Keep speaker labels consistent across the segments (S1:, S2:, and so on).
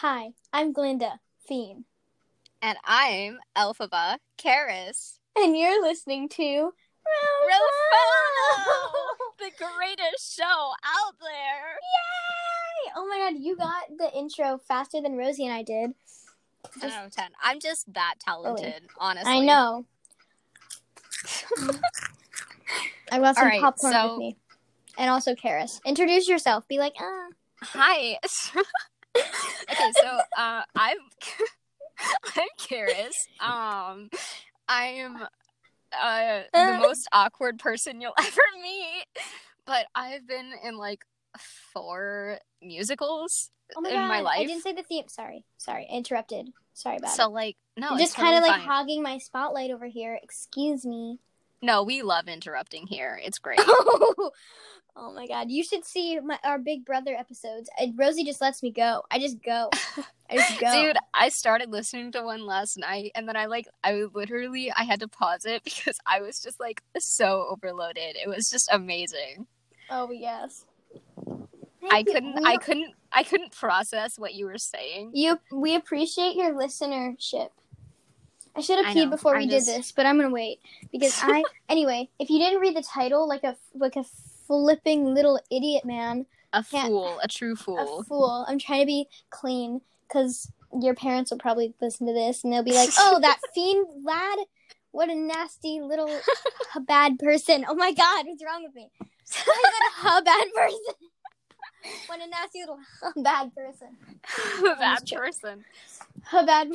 S1: Hi, I'm Glinda Phine,
S2: And I'm Elphaba Karis.
S1: and you're listening to
S2: Rofono! the greatest show out there.
S1: Yay! Oh my god, you got the intro faster than Rosie and I did.
S2: 10 out of 10. I'm just that talented, honestly.
S1: I know. I brought some
S2: right,
S1: popcorn
S2: so-
S1: with me, and also Karis. Introduce yourself. Be like, ah.
S2: Hi. okay, so uh, I'm I'm Karis. Um, I'm uh, the most awkward person you'll ever meet, but I've been in like four musicals
S1: Oh my
S2: in
S1: god,
S2: my life.
S1: I didn't say the theme. Sorry, sorry, I interrupted. Sorry about
S2: so
S1: it.
S2: So like no,
S1: You're just kind of like hogging my spotlight over here. Excuse me.
S2: No, we love interrupting here. It's great.
S1: oh my god, you should see my, our Big Brother episodes. Uh, Rosie just lets me go. I just go. I just go.
S2: Dude, I started listening to one last night and then I like I literally I had to pause it because I was just like so overloaded. It was just amazing.
S1: Oh yes.
S2: I couldn't I couldn't I couldn't process what you were saying.
S1: You we appreciate your listenership. I should have peed before
S2: I'm
S1: we
S2: just-
S1: did this, but I'm gonna wait because I anyway. If you didn't read the title, like a like a flipping little idiot man,
S2: A fool, a true fool,
S1: a
S2: fool.
S1: I'm trying to be clean because your parents will probably listen to this and they'll be like, "Oh, that Phine lad, what a nasty little h- bad person." Oh my God, what's wrong with me? Why is that a bad person? What a nasty little bad person.
S2: A bad person.
S1: A bad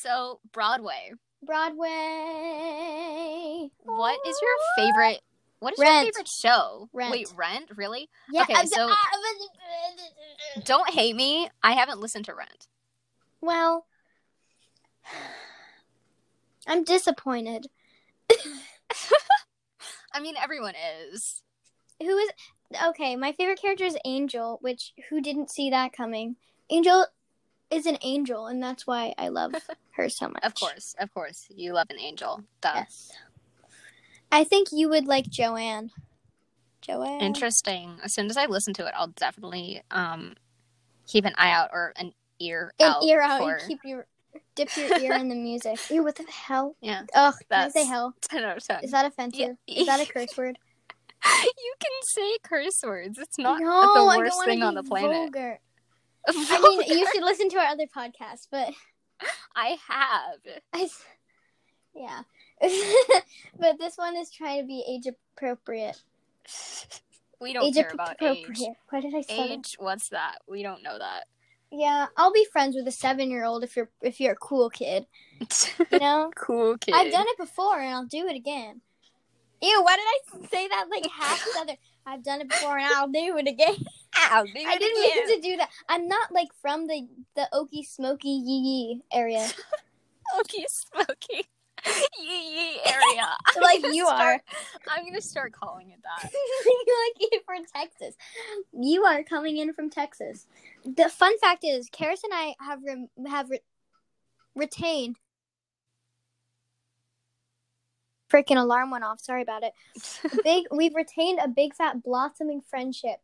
S2: So, Broadway.
S1: Broadway.
S2: What is your favorite what is
S1: Rent.
S2: your favorite show?
S1: Rent.
S2: Wait, Rent? Really?
S1: Yeah,
S2: Okay,
S1: I'm-
S2: so- Don't hate me. I haven't listened to Rent.
S1: well, I'm disappointed.
S2: I mean, everyone is.
S1: Who is okay? My favorite character is Angel, which who didn't see that coming? Angel is an angel, and that's why I love her so much.
S2: Of course, of course. You love an angel. Duh.
S1: Yes. I think you would like Joanne. Joanne.
S2: Interesting. As soon as I listen to it, I'll definitely um keep an eye out or an ear
S1: An
S2: out
S1: ear out.
S2: for
S1: You keep your dip your ear in the music. Ew, what the hell?
S2: yeah.
S1: Ugh, can I
S2: That's-
S1: say hell?
S2: Ten out of ten.
S1: Is that offensive?
S2: Yeah.
S1: Is that a curse word?
S2: you can say curse words. It's not
S1: no,
S2: the worst thing on the planet.
S1: Vulgar. I mean, you should listen to our other podcast, but
S2: I have.
S1: I, yeah. but this one is trying to be age appropriate.
S2: We don't
S1: age
S2: care about age.
S1: appropriate. Why did I say that?
S2: Age? What's that? We don't know that.
S1: Yeah, I'll be friends with a seven-year-old if you're if you're a cool kid. You know,
S2: cool kid.
S1: I've done it before and I'll do it again. Ew, why did I say that like half southern? I've done it before and I'll do it again.
S2: Ow, do
S1: I didn't
S2: again.
S1: mean to do that. I'm not like from the the Okie Smoky Yee Yee area.
S2: Okie smoky. Yee yee area.
S1: Like you
S2: start- I'm gonna start calling it that.
S1: like you from Texas. You are coming in from Texas. The fun fact is, Karis and I have rem- have re- retained. Freaking alarm went off. Sorry about it. Big, we've retained a big fat blossoming friendship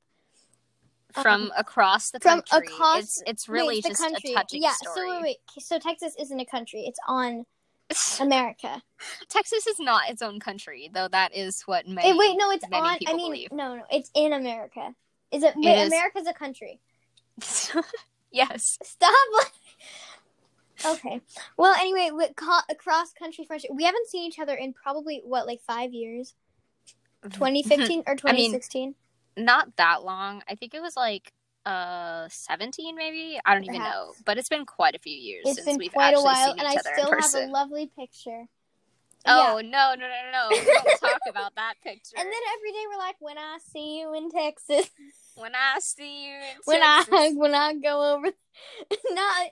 S2: From across the
S1: Um, From
S2: country.
S1: across-
S2: it's it's
S1: Wait,
S2: really
S1: it's
S2: just
S1: country.
S2: a touching
S1: yeah.
S2: story.
S1: So wait, wait. So Texas isn't a country. It's on America.
S2: Texas is not its own country, though that is what many
S1: Eh, wait, no, it's on. I mean,
S2: believe.
S1: no, no, it's in America. Is it?
S2: It
S1: wait,
S2: is.
S1: America's a country.
S2: yes.
S1: Stop. okay. Well, anyway, with co- cross country friendship, we haven't seen each other in probably what, like five years? 2015 or
S2: I mean,
S1: 2016?
S2: Not that long. I think it was like uh 17 maybe. I don't even know. But it's been quite a few years
S1: it's
S2: since
S1: been
S2: we've
S1: quite a
S2: actually
S1: while,
S2: seen
S1: and
S2: each
S1: I
S2: other
S1: still
S2: in
S1: have a lovely picture.
S2: Oh
S1: Yeah.
S2: no, no, no, no, no. Don't talk about that picture.
S1: And then every day we're like, when I see you in Texas,
S2: when I see you in
S1: when
S2: Texas,
S1: I when I go over, not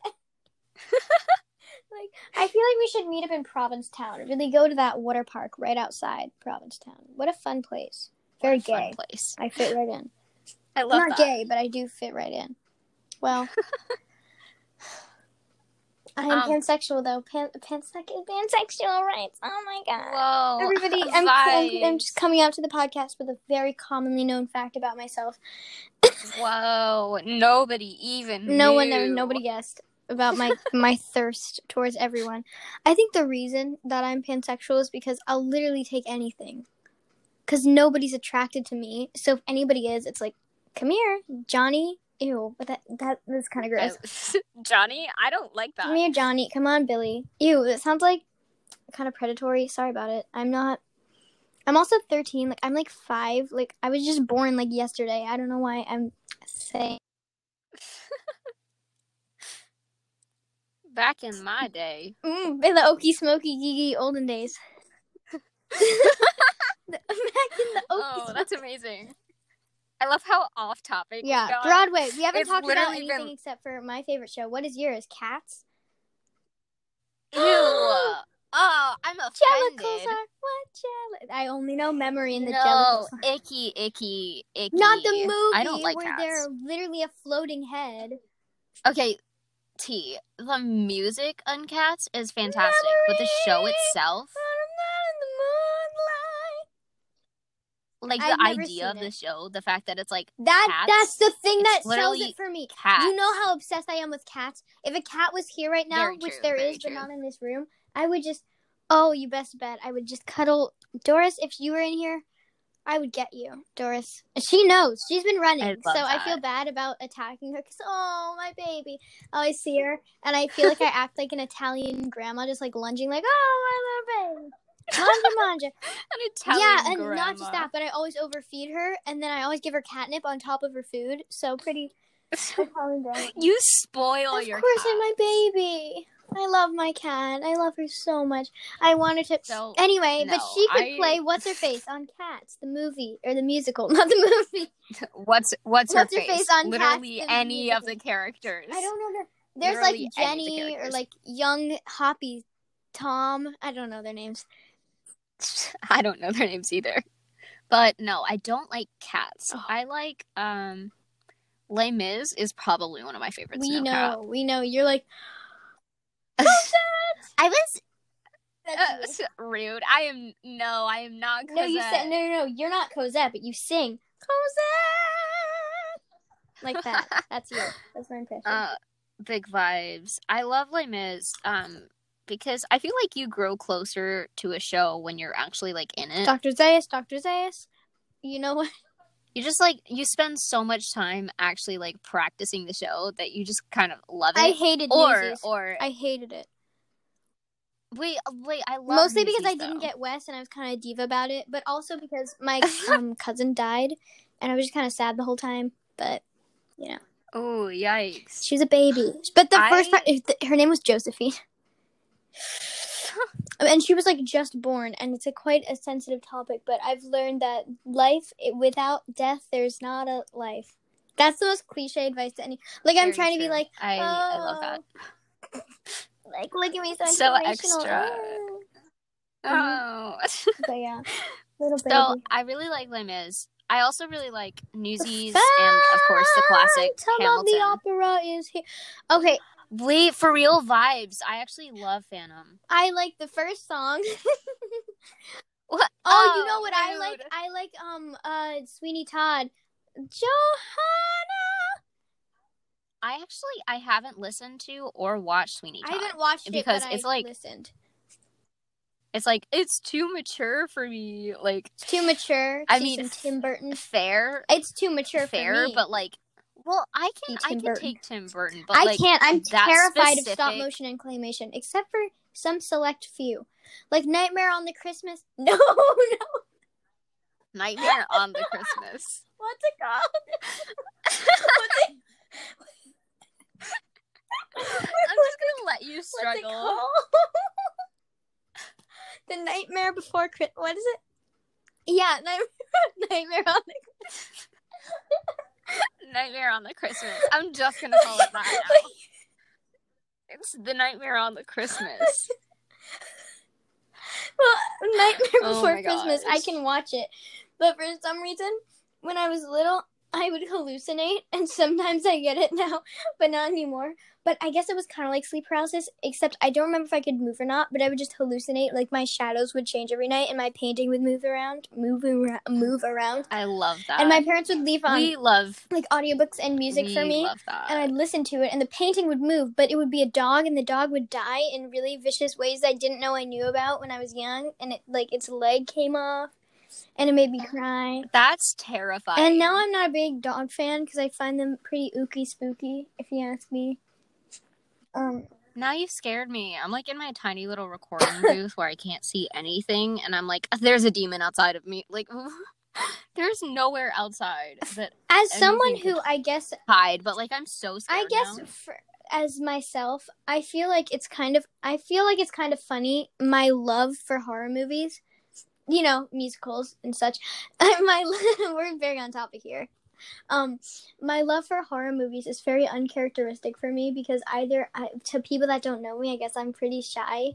S1: like I feel like we should meet up in Provincetown. Really go to that water park right outside Provincetown. What a fun place. Very gay.
S2: place.
S1: I fit right in.
S2: I
S1: I'm not
S2: that.
S1: gay, but I do fit right in. Well, I am
S2: Um,
S1: pansexual though. Pan, pansec- pansexual rights. Oh my god.
S2: Whoa,
S1: Everybody, I'm, I'm, I'm just coming out to the podcast with a very commonly known fact about myself.
S2: Whoa! Nobody even.
S1: No one, ever, nobody guessed about my my thirst towards everyone. I think the reason that I'm pansexual is because I'll literally take anything. Because nobody's attracted to me, so if anybody is, it's like, come here, Johnny. Ew, but that that is kind of gross.
S2: Johnny, I don't like that.
S1: Come here, Johnny. Come on, Billy. Ew, that sounds like kind of predatory. Sorry about it. I'm not. I'm also 13. Like I'm like five. Like I was just born like yesterday. I don't know why I'm saying.
S2: Back in my day,
S1: Mm, in the Okie Smoky Gigi olden days. Back in the
S2: oh, that's amazing. I love how off topic. we
S1: Yeah. Broadway. We haven't
S2: It's
S1: talked about anything
S2: been-
S1: except for my favorite show. What is yours? Cats.
S2: Ew. oh, I'm
S1: Jellicles
S2: offended.
S1: are what jelly? I only know memory in the
S2: no,
S1: Jellicles.
S2: icky, icky, icky.
S1: Not the movie
S2: I don't like
S1: where
S2: cats.
S1: they're literally a floating head.
S2: Okay, T. The music on Cats is fantastic, but the show
S1: Memory.
S2: itself, like
S1: I've
S2: the idea of the show, the fact that it's like
S1: That
S2: Cats,
S1: that's the thing that sells it for me.
S2: cats.
S1: You know how obsessed I am with cats. If a cat was here right now,
S2: Very
S1: which
S2: true,
S1: there
S2: very
S1: but not in this room, I would just. Oh, you best bet. I would just cuddle Doris. If you were in here, I would get you, Doris. She knows. She's been running,
S2: I
S1: so
S2: love
S1: I feel bad about attacking her. Cause oh, my baby. Oh, I always see her, and I feel like I act like an Italian grandma, just like lunging, like oh, my little baby. Manja, manja.
S2: an Italian
S1: yeah, and
S2: grandma.
S1: not just that, but I always overfeed her, and then I always give her catnip on top of her food. So pretty Italian grandma.
S2: you spoil
S1: Of
S2: your Of
S1: course,
S2: cat.
S1: I'm my baby. I love my cat. I love her so much. I wanted to.
S2: So,
S1: anyway, but she could
S2: I-
S1: play What's Her Face on Cats, the movie or the musical, not the movie.
S2: What's what's,
S1: What's
S2: her
S1: her
S2: face?
S1: face on
S2: Literally
S1: Cats,
S2: any of the characters.
S1: I don't know. The, there's
S2: Literally
S1: like
S2: of the
S1: Jenny or like young Hoppy Tom. I don't know their names.
S2: I don't know their names either. But no, I don't like cats.
S1: Oh.
S2: I like um Les Mis is probably one of my favorites.
S1: we know.
S2: cap.
S1: We know. You're like.
S2: I was
S1: That's
S2: uh, rude. I am no, I am not.
S1: No, you
S2: Cosette.
S1: said no, no, no. You're not Cosette, but you sing Cosette like that. That's you. That's my impression.
S2: Uh, big vibes. I love Les Mis. Um, because I feel like you grow closer to a show when you're actually like in it.
S1: Dr. Zayas, Dr. Zayas. You know what?
S2: You just like you spend so much time actually like practicing the show that you just kind of love it.
S1: I hated
S2: or
S1: Newsies.
S2: or
S1: I hated it.
S2: wait wait I love
S1: Mostly because I
S2: Newsies,
S1: didn't get Les and I was kind of diva about it, but also because my um, cousin died and I was just kind of sad the whole time. But you know,
S2: oh yikes
S1: she was a baby. But the first part, her name was Josephine. and she was like just born and it's a quite a sensitive topic but i've learned that life it, without death there's not a life that's the most cliche advice to any like i'm
S2: Very
S1: trying to be
S2: true.
S1: like
S2: I I love that
S1: "Oh." like look at me so,
S2: So extra.
S1: Oh.
S2: oh
S1: but yeah little baby
S2: so I really like Les Mis. I also really like Newsies and of course the classic
S1: Phantom of the opera is here okay
S2: Wait for real vibes. I actually love Phantom.
S1: i like the first song
S2: What?
S1: oh, you know what i like i like um uh sweeney todd johanna
S2: I actually I haven't listened to or watched Sweeney
S1: I
S2: Todd.
S1: haven't watched
S2: because
S1: it,
S2: it's
S1: I've
S2: like-
S1: listened.
S2: It's like it's too mature for me. Like
S1: It's too mature.
S2: I mean,
S1: Tim Burton.
S2: fair,
S1: It's too mature
S2: fair,
S1: for me.
S2: but like, well, I can I can
S1: Burton.
S2: take Tim Burton, but
S1: I
S2: like,
S1: can't. I'm terrified of stop motion and claymation, except for some select few, like Nightmare on the Christmas. No, no.
S2: Nightmare on the Christmas.
S1: What's it called? What's it,
S2: I'm just gonna let you struggle.
S1: the Nightmare Before Christmas. What is it? Yeah, Nightmare, Nightmare on the
S2: Nightmare on the Christmas. I'm just gonna call it that. now. It's the Nightmare on the Christmas.
S1: well, Nightmare
S2: Oh
S1: Before
S2: my
S1: Christmas. I can watch it, but for some reason, when I was little, I would hallucinate, and sometimes I get it now, but not anymore. But I guess it was kind of like sleep paralysis, except I don't remember if I could move or not. But I would just hallucinate, like my shadows would change every night, and my painting would move around, move around, move around.
S2: I love that.
S1: And my parents would leave on
S2: we love
S1: like audiobooks and music
S2: we
S1: for me,
S2: Love that.
S1: and I'd listen to it, and the painting would move, but it would be a dog, and the dog would die in really vicious ways I didn't know I knew about when I was young, and it like its leg came off, and it made me cry.
S2: That's terrifying.
S1: And now I'm not a big dog fan because I find them pretty ooky spooky, if you ask me. Um,
S2: Now you've scared me. I'm like in my tiny little recording booth where I can't see anything, and I'm like, there's a demon outside of me. Like, there's nowhere outside that
S1: as someone who I guess
S2: hide. But like, I'm so scared.
S1: I guess for, as myself, I feel like it's kind of I feel like it's kind of funny my love for horror movies, you know, musicals and such. my we're very on topic here. Um, my love for horror movies is very uncharacteristic for me because either I, to people that don't know me, I guess I'm pretty shy.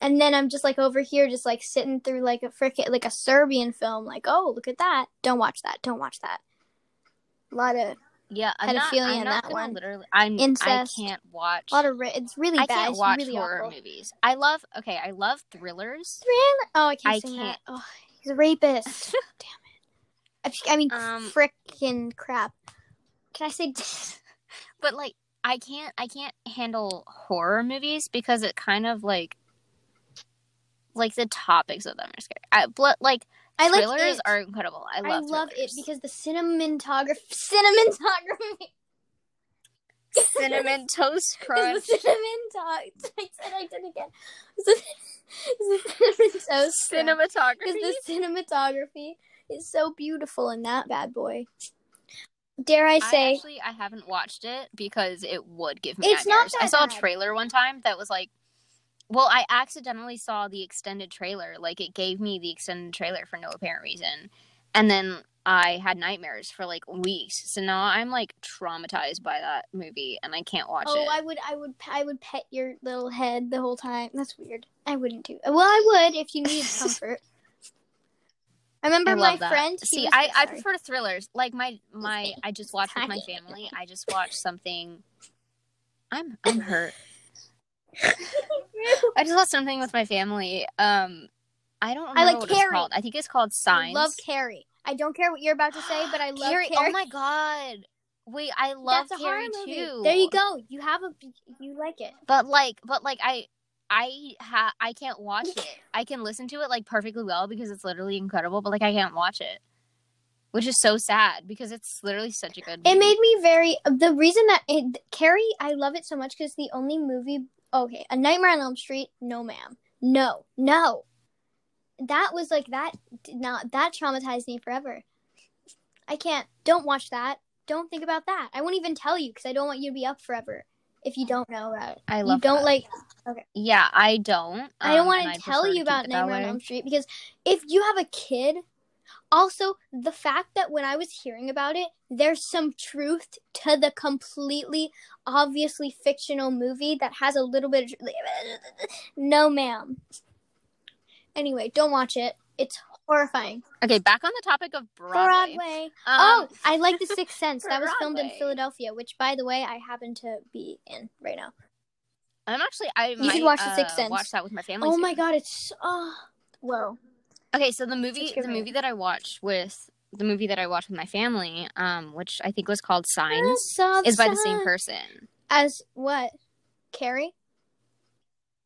S1: And then I'm just like over here, just like sitting through like a frickin' like a Serbian film, like, oh, look at that! Don't watch that! Don't watch that! A lot of
S2: yeah, I'm
S1: pedophilia in that one.
S2: Literally, I'm.
S1: Incest.
S2: I can't watch.
S1: a lot of ri- it's really
S2: I
S1: bad.
S2: can't watch
S1: really
S2: horror
S1: awful.
S2: movies. I love. Okay, I love thrillers.
S1: Thriller. Oh, I can't
S2: I can't.
S1: that. Oh, he's a rapist. Damn it. I mean,
S2: Um,
S1: frickin' crap. Can I say?
S2: but like I can't I can't handle horror movies because it kind of like like the topics of them are scary. I but like
S1: I like
S2: thrillers
S1: it.
S2: are incredible. I
S1: I
S2: love
S1: love it because the cinematography, cinematography,
S2: cinnamon toast crunch.
S1: the cinematog. I said I did again. The, the cinnamon toast.
S2: Cinematography.
S1: because the cinematography is so beautiful in that bad boy. Dare I
S2: I
S1: say?
S2: actually I haven't watched it because it would give me
S1: It's not
S2: nightmares. I
S1: that
S2: saw a trailer one time that was like well, I accidentally saw the extended trailer. Like it gave me the extended trailer for no apparent reason. And then I had nightmares for like weeks. So now I'm like traumatized by that movie and I can't watch
S1: oh,
S2: it.
S1: Oh, I would, I would, I would pet your little head the whole time. That's weird. I wouldn't do. Well, I would if you needed comfort. I remember
S2: I
S1: my
S2: that.
S1: friend.
S2: See,
S1: was-
S2: I, I prefer thrillers. Like my my I just watched with my family. I just watched something I'm I'm hurt. I just watched something with my family. Um I don't
S1: I like
S2: what
S1: Carrie.
S2: it's called. I think it's called
S1: I
S2: Signs.
S1: love Carrie. I don't care what you're about to say, but I love
S2: Carrie.
S1: Carrie.
S2: Oh my god. Wait, I love
S1: That's
S2: Carrie
S1: movie.
S2: too.
S1: There you go. You have a, you like it.
S2: But like but like I I ha I can't watch it. I can listen to it like perfectly well because it's literally incredible, but like I can't watch it. Which is so sad because it's literally such a good
S1: It made me very. The reason that it, Carrie, I love it so much because the only movie. Okay, A Nightmare on Elm Street. No, ma'am. No, no. That was like that. Did not that traumatized me forever. I can't. Don't watch that. Don't think about that. I won't even tell you because I don't want you to be up forever if you don't know about it.
S2: I
S1: You don't
S2: that.
S1: like. Okay.
S2: Yeah, I don't.
S1: I don't
S2: um,
S1: want to tell you about Nightmare on. Elm Street because if you have a kid, also the fact that when I was hearing about it, there's some truth to the completely obviously fictional movie that has a little bit of no, ma'am. Anyway, don't watch it. It's horrifying.
S2: Okay, back on the topic of Broadway.
S1: Broadway.
S2: Um,
S1: oh, I like The Sixth Sense. That was filmed in Philadelphia, which, by the way, I happen to be in right now.
S2: I'm actually I
S1: You
S2: might
S1: should watch The Sixth
S2: uh,
S1: Sense.
S2: watch that with my family.
S1: Oh
S2: soon.
S1: my god, it's oh, whoa.
S2: Okay, so the movie
S1: Such a good
S2: the
S1: movie.
S2: that I watched with the movie that I watched with my family, um, which I think was called Signs, is by the same
S1: person.
S2: person.
S1: As what? Carrie?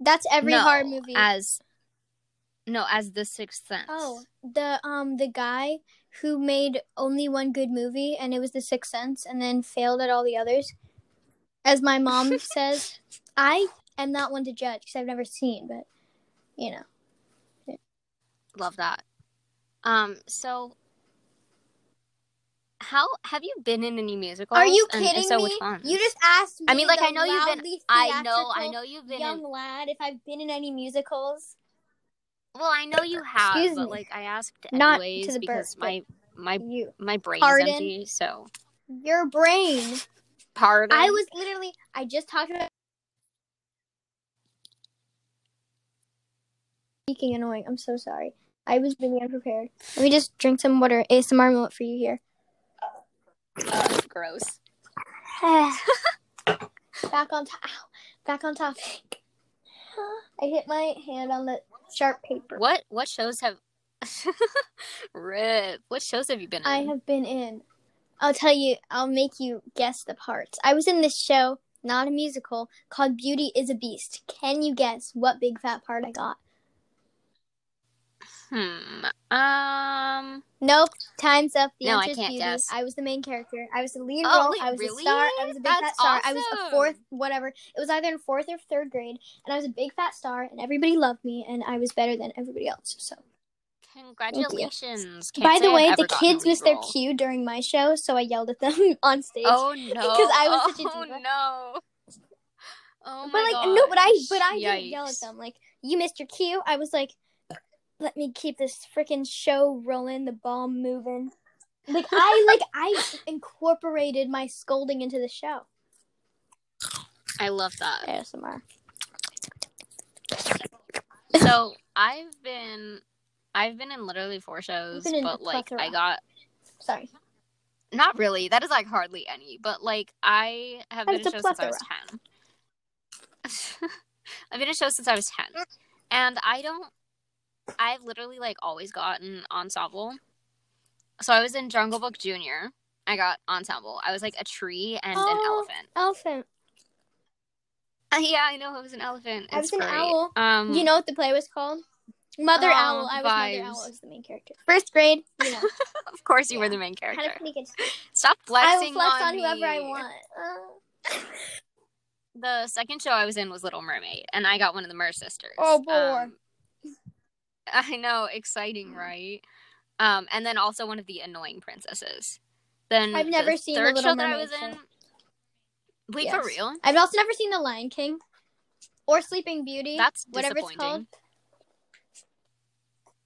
S1: That's every
S2: no,
S1: horror movie.
S2: As no, as the Sixth Sense.
S1: oh, the um the guy who made only one good movie and it was The Sixth Sense and then failed at all the others. As my mom says, I am not one to judge because I've never seen, but you know.
S2: Love that. Um, so how have you been in any musicals?
S1: Are you
S2: And
S1: kidding
S2: so,
S1: me? You just asked me.
S2: I mean, like I know you've been. I know, I know you've been.
S1: young
S2: In,
S1: lad. If I've been in any musicals,
S2: well, I know you have,
S1: Excuse
S2: but
S1: me.
S2: like I asked
S1: Not to the
S2: because
S1: birth,
S2: my my
S1: you,
S2: my brain's
S1: Pardon?
S2: empty. So
S1: your brain.
S2: pardon.
S1: I was literally. I just talked about. Speaking annoying. I'm so sorry. I was really unprepared. Let me just drink some water. ASMR moment for you here.
S2: Uh, gross.
S1: back on top. Back on topic. I hit my hand on the sharp paper.
S2: What what shows have Rip. What shows have you been in?
S1: I have been in. I'll tell you. I'll make you guess the parts. I was in this show, not a musical, called Beauty is a Beast. Can you guess what big fat part I got?
S2: Hmm. Um.
S1: Nope. Time's up. The
S2: No, I can't
S1: Beauty.
S2: guess.
S1: I was the main character. I was the lead
S2: Oh,
S1: role.
S2: wait,
S1: I was
S2: really?
S1: a star. I was a big
S2: That's
S1: fat star. I was a fourth, whatever. It was either in fourth or third grade, and I was a big fat star, and everybody loved me, and I was better than everybody else. So,
S2: Congratulations.
S1: By the way, the kids missed their cue during my show, so I yelled at them on stage.
S2: Oh no!
S1: Because I was such a
S2: oh,
S1: diva.
S2: no! Oh my but
S1: like
S2: gosh.
S1: no, but I but I didn't yell at them. Like you missed your cue. I was like, let me keep this freaking show rolling, the ball moving. Like I like I incorporated my scolding into the show.
S2: I love that.
S1: ASMR.
S2: so I've been, I've been in literally four shows, but like. I got
S1: Sorry.
S2: not really. That is like hardly any, but like I have been in
S1: a
S2: shows since I was ten. I've been in shows since I was ten, and I don't. I've literally like always gotten ensemble. So I was in Jungle Book Junior. I got ensemble. I was like a tree and an
S1: Oh.
S2: elephant.
S1: Elephant.
S2: Uh, yeah, I know it was an elephant.
S1: I was
S2: It's
S1: an
S2: great.
S1: owl.
S2: Um,
S1: You know what the play was called? Mother
S2: Oh,
S1: Owl. I was Mother. Owl. I was the main character. First grade. You know,
S2: of course you were the main
S1: had
S2: character.
S1: a pretty good.
S2: Stop
S1: I will flex
S2: on,
S1: on whoever I want.
S2: The second show I was in was Little Mermaid, and I got one of the Mer sisters.
S1: Oh, boy.
S2: Um, I know, exciting, right? Um, and then also one of the annoying princesses. Then
S1: I've never
S2: the
S1: seen the
S2: third
S1: Little
S2: show that I was in.
S1: show.
S2: Wait for real?
S1: I've also never seen The Lion King or Sleeping Beauty.
S2: That's
S1: whatever it's called.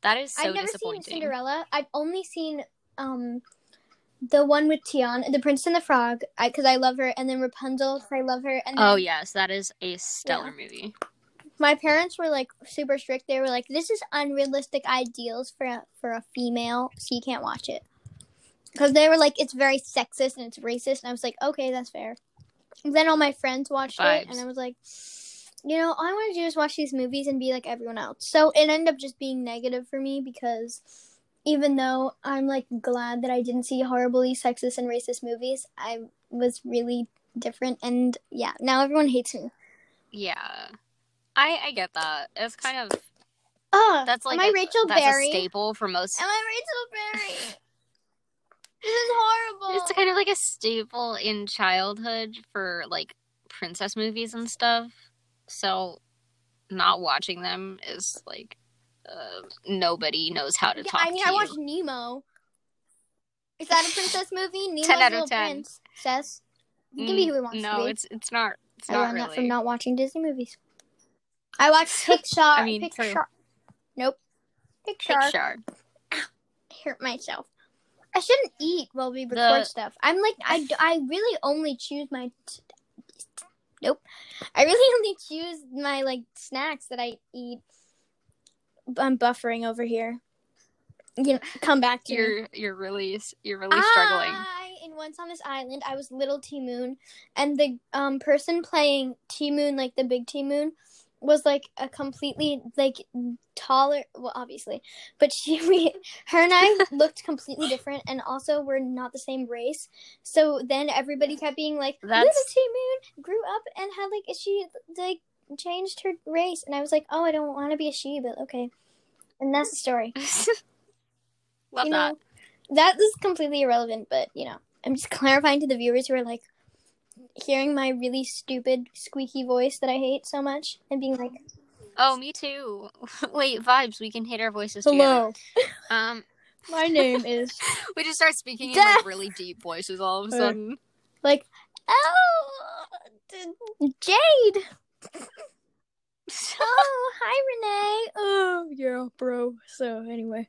S2: That is so
S1: I've never seen. Cinderella. I've only seen um the one with Tiana, the Prince and the Frog, because I, love her, and then Rapunzel, I love her. And
S2: Oh yes, that is a stellar movie.
S1: My parents were like super strict. They were like, "This is unrealistic ideals for a, for a female, so you can't watch it." Because they were like, "It's very sexist and it's racist," and I was like, "Okay, that's fair." And then all my friends watched it, and I was like, "You know, all I want to do is watch these movies and be like everyone else." So it ended up just being negative for me because even though I'm like glad that I didn't see horribly sexist and racist movies, I was really different, and yeah, now everyone hates me.
S2: Yeah, I I get that. It's kind of
S1: Oh,
S2: that's like
S1: am I
S2: a,
S1: Rachel
S2: that's
S1: Berry?
S2: a staple for most
S1: Am I Rachel Berry? this is horrible.
S2: It's kind of like a staple in childhood for like princess movies and stuff. So not watching them is like uh, nobody knows how to
S1: Yeah,
S2: talk
S1: I mean, I
S2: you.
S1: watched Nemo. Is that a princess movie? Nemo's
S2: 10 out of 10.
S1: princess. He can be who he wants
S2: no,
S1: to be.
S2: it's it's not. It's
S1: I
S2: not
S1: learned
S2: really.
S1: that from not watching Disney movies. I watched Pixar.
S2: I mean,
S1: Pixar. Nope. Pixar.
S2: Picture.
S1: Hurt myself. I shouldn't eat while we record
S2: The-
S1: stuff. I'm like, I, I really only choose my. T- nope. I really only choose my like snacks that I eat. I'm buffering over here. You know, come back to me.
S2: You're you're really you're really struggling.
S1: I, in Once on This Island, I was little Ti Moune, and the um person playing Ti Moune, like the big Ti Moune, was like a completely like taller. Well, obviously, but she, we, her and I looked completely different, and also we're not the same race. So then everybody kept being like,
S2: That's-
S1: "Little Ti Moune grew up and had like she like changed her race," and I was like, "Oh, I don't want to be a she, but okay." And that's the story
S2: Love
S1: you
S2: that.
S1: know, that is completely irrelevant, but you know, I'm just clarifying to the viewers who are like hearing my really stupid squeaky voice that I hate so much and being like,
S2: Oh, me too. Wait, vibes. We can hit our voices together. Um,
S1: my name is
S2: we just start speaking in like really deep voices all of a sudden.
S1: like, oh, d- Jade. Oh, hi Renee. Oh, yeah, bro. So anyway,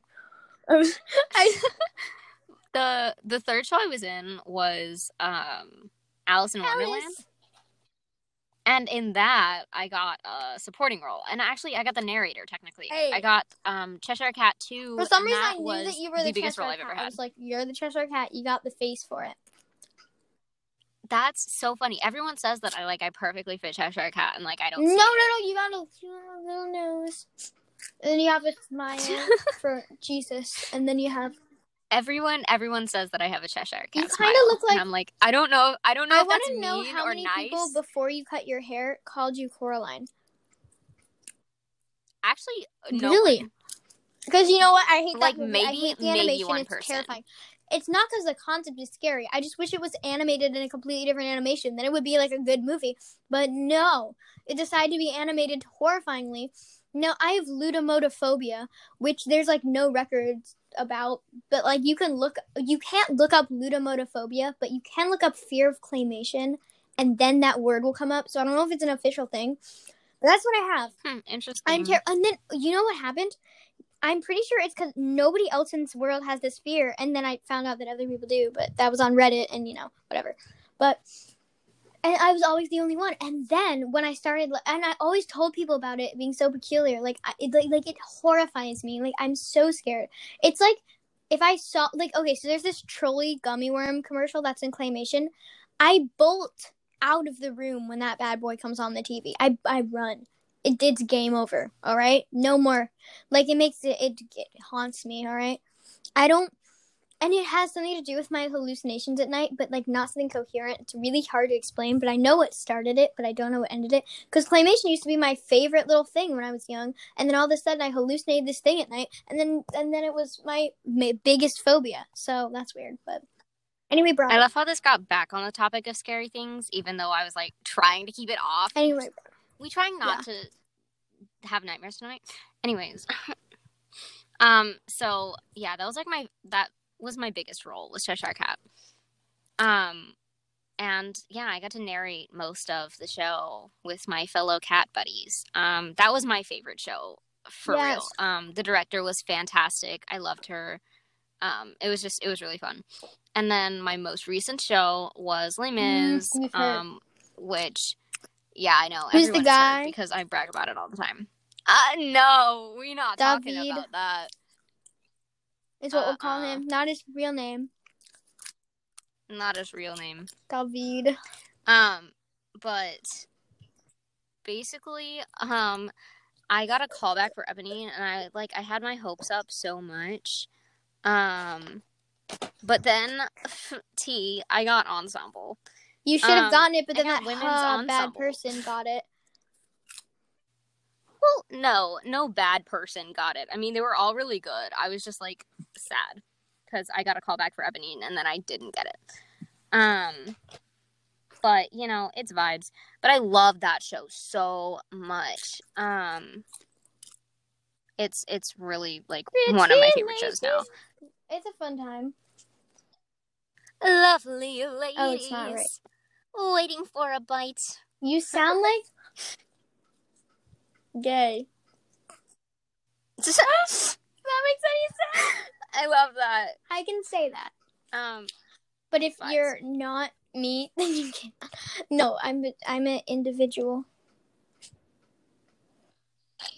S1: I was, I
S2: the the third show I was in was um Alice in Wonderland.
S1: Alice.
S2: And in that, I got a supporting role, and actually, I got the narrator. Technically,
S1: Hey.
S2: I got um, Cheshire Cat two.
S1: For some reason, I knew that you were the,
S2: biggest
S1: Cheshire
S2: role I've
S1: Cat.
S2: ever
S1: I
S2: had.
S1: was like, you're the Cheshire Cat. You got the face for it.
S2: that's so funny. Everyone says that I like I perfectly fit Cheshire Cat, and like I don't.
S1: No, no, no. You got a, you got a little nose, and then you have a smile for Jesus, and then you have.
S2: Everyone, everyone says that I have a Cheshire Cat.
S1: You kinda
S2: smile,
S1: look like-
S2: And I'm like, I don't know. I don't know
S1: I
S2: if that's
S1: want to know how many
S2: nice.
S1: people before you cut your hair called you Coraline.
S2: Actually, uh, no
S1: Really? Because you know what? I hate
S2: Like,
S1: that movie. I
S2: maybe-
S1: the
S2: maybe
S1: animation.
S2: one
S1: it's
S2: person.
S1: terrifying. It's not because the concept is scary. I just wish it was animated in a completely different animation. Then it would be like a good movie. But no, it decided to be animated horrifyingly. No, I have ludomotophobia, which there's like no records about. But like you can look, you can't look up ludomotophobia, but you can look up fear of claymation, and then that word will come up. So I don't know if it's an official thing. But that's what I have.
S2: Hmm, interesting.
S1: I'm ter- and then you know what happened? I'm pretty sure it's because nobody else in this world has this fear, and then I found out that other people do, but that was on Reddit, and you know whatever. But and I was always the only one. And then when I started, and I always told people about it being so peculiar, like I, it, like like it horrifies me. Like I'm so scared. It's like if I saw like okay, so there's this Trolli gummy worm commercial that's in claymation. I bolt out of the room when that bad boy comes on the TV. I I run it it's game over all right no more like it makes it it, it haunts me all right i don't and it has something to do with my hallucinations at night but like not something coherent it's really hard to explain but i know what started it but i don't know what ended it because claymation used to be my favorite little thing when i was young and then all of a sudden i hallucinated this thing at night and then and then it was my, my biggest phobia so that's weird but anyway Brian.
S2: I love how this got back on the topic of scary things, even though I was like trying to keep it off.
S1: anyway
S2: we trying not to have nightmares tonight. Anyways, um, so yeah, that was like my that was my biggest role was Cheshire Cat. Um, and yeah, I got to narrate most of the show with my fellow cat buddies. Um, that was my favorite show for
S1: Yes.
S2: real. Um, the director was fantastic. I loved her. Um, it was just it was really fun. And then my most recent show was Les Mis,
S1: Mm,
S2: um, which yeah, I know.
S1: Who's the guy?
S2: Because I brag about it all the time. Uh no, we're not talking about that.
S1: Is what we'll call
S2: Uh-uh.
S1: him not his real name
S2: Not his real name.
S1: david
S2: Um, but basically, um, I got a call back for Eponine, and I like I had my hopes up so much. Um, but then T, I got ensemble.
S1: You should have
S2: Um,
S1: gotten it, but then that
S2: women's
S1: uh, bad person got it.
S2: Well, no, no bad person got it. I mean, they were all really good. I was just like sad because I got a call back for Eponine, and then I didn't get it. Um, but you know, it's vibes. But I love that show so much. Um, it's it's really like one of my favorite shows now.
S1: It's a fun time.
S2: Lovely ladies,
S1: Oh, it's not right.
S2: waiting for a bite.
S1: You sound like gay.
S2: that
S1: That makes any sense.
S2: I love that.
S1: I can say that,
S2: Um,
S1: but if
S2: Vibes.
S1: you're not me, then you can't. No, I'm I'm an individual.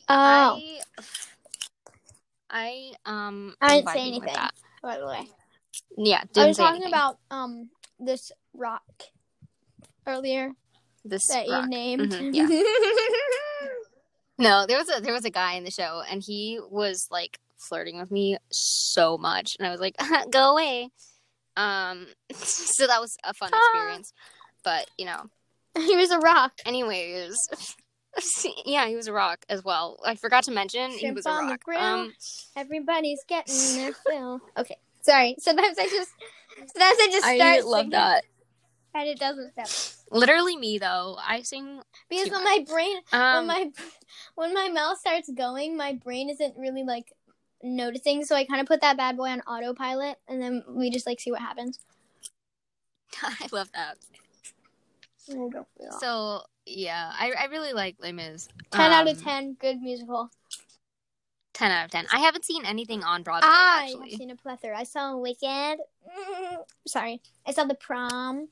S1: Oh,
S2: I, I um.
S1: I didn't say anything. by the way,
S2: Yeah,
S1: I was talking
S2: anything.
S1: about um this rock earlier
S2: this
S1: that
S2: rock.
S1: you named.
S2: Mhm, yeah. No, there was a there was a guy in the show, and he was like flirting with me so much, and I was like, "Go away." Um, so that was a fun
S1: Ah.
S2: experience. But you know,
S1: he was a rock.
S2: anyways, yeah, he was a rock as well. I forgot to mention he was a
S1: on the
S2: rock.
S1: grill.
S2: Um,
S1: Everybody's getting their fill. Okay, sorry. Sometimes I just sometimes I just
S2: I love
S1: singing,
S2: that.
S1: And it doesn't stop.
S2: Literally me though. I sing.
S1: Because when my brain when
S2: Um,
S1: my when my mouth starts going, my brain isn't really like noticing. So I kind of put that bad boy on autopilot, and then we just like see what happens.
S2: I love that. So yeah, I I really like Les Mis.
S1: ten out of
S2: Um,
S1: ten, good musical.
S2: 10 out of 10. I haven't seen anything on Broadway,
S1: I have
S2: actually.
S1: seen a plethora. I saw Wicked. Sorry, I saw The Prom.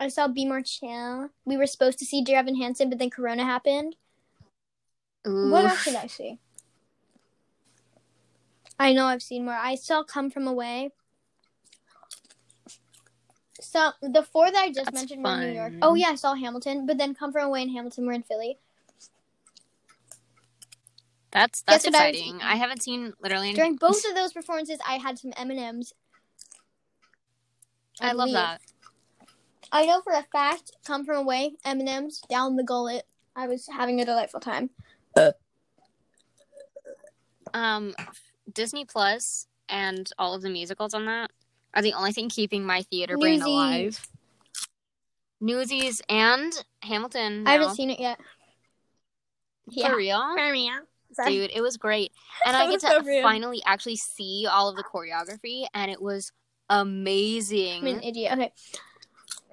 S1: I saw Be More Chill. We were supposed to see Dear Evan Hansen, but then Corona happened. What else did I see? I know I've seen more. I saw Come From Away. So the four that I just
S2: That's
S1: mentioned were in New York. Oh yeah, I saw Hamilton, but then Come From Away and Hamilton were in Philly.
S2: That's that's
S1: Guess what I
S2: exciting. I, haven't seen literally any-
S1: During both of those performances, I had some M and M's.
S2: I love that.
S1: I know for a fact, Come From Away, M and M's down the gullet. I was having a delightful time.
S2: Um, Disney Plus and all of the musicals on that are the only thing keeping my theater brain alive. Newsies and Hamilton.
S1: I haven't seen it yet.
S2: For real, dude, it was great, and I get
S1: was so
S2: to
S1: rude.
S2: finally actually see all of the choreography, and it was amazing.
S1: I'm an idiot. Okay.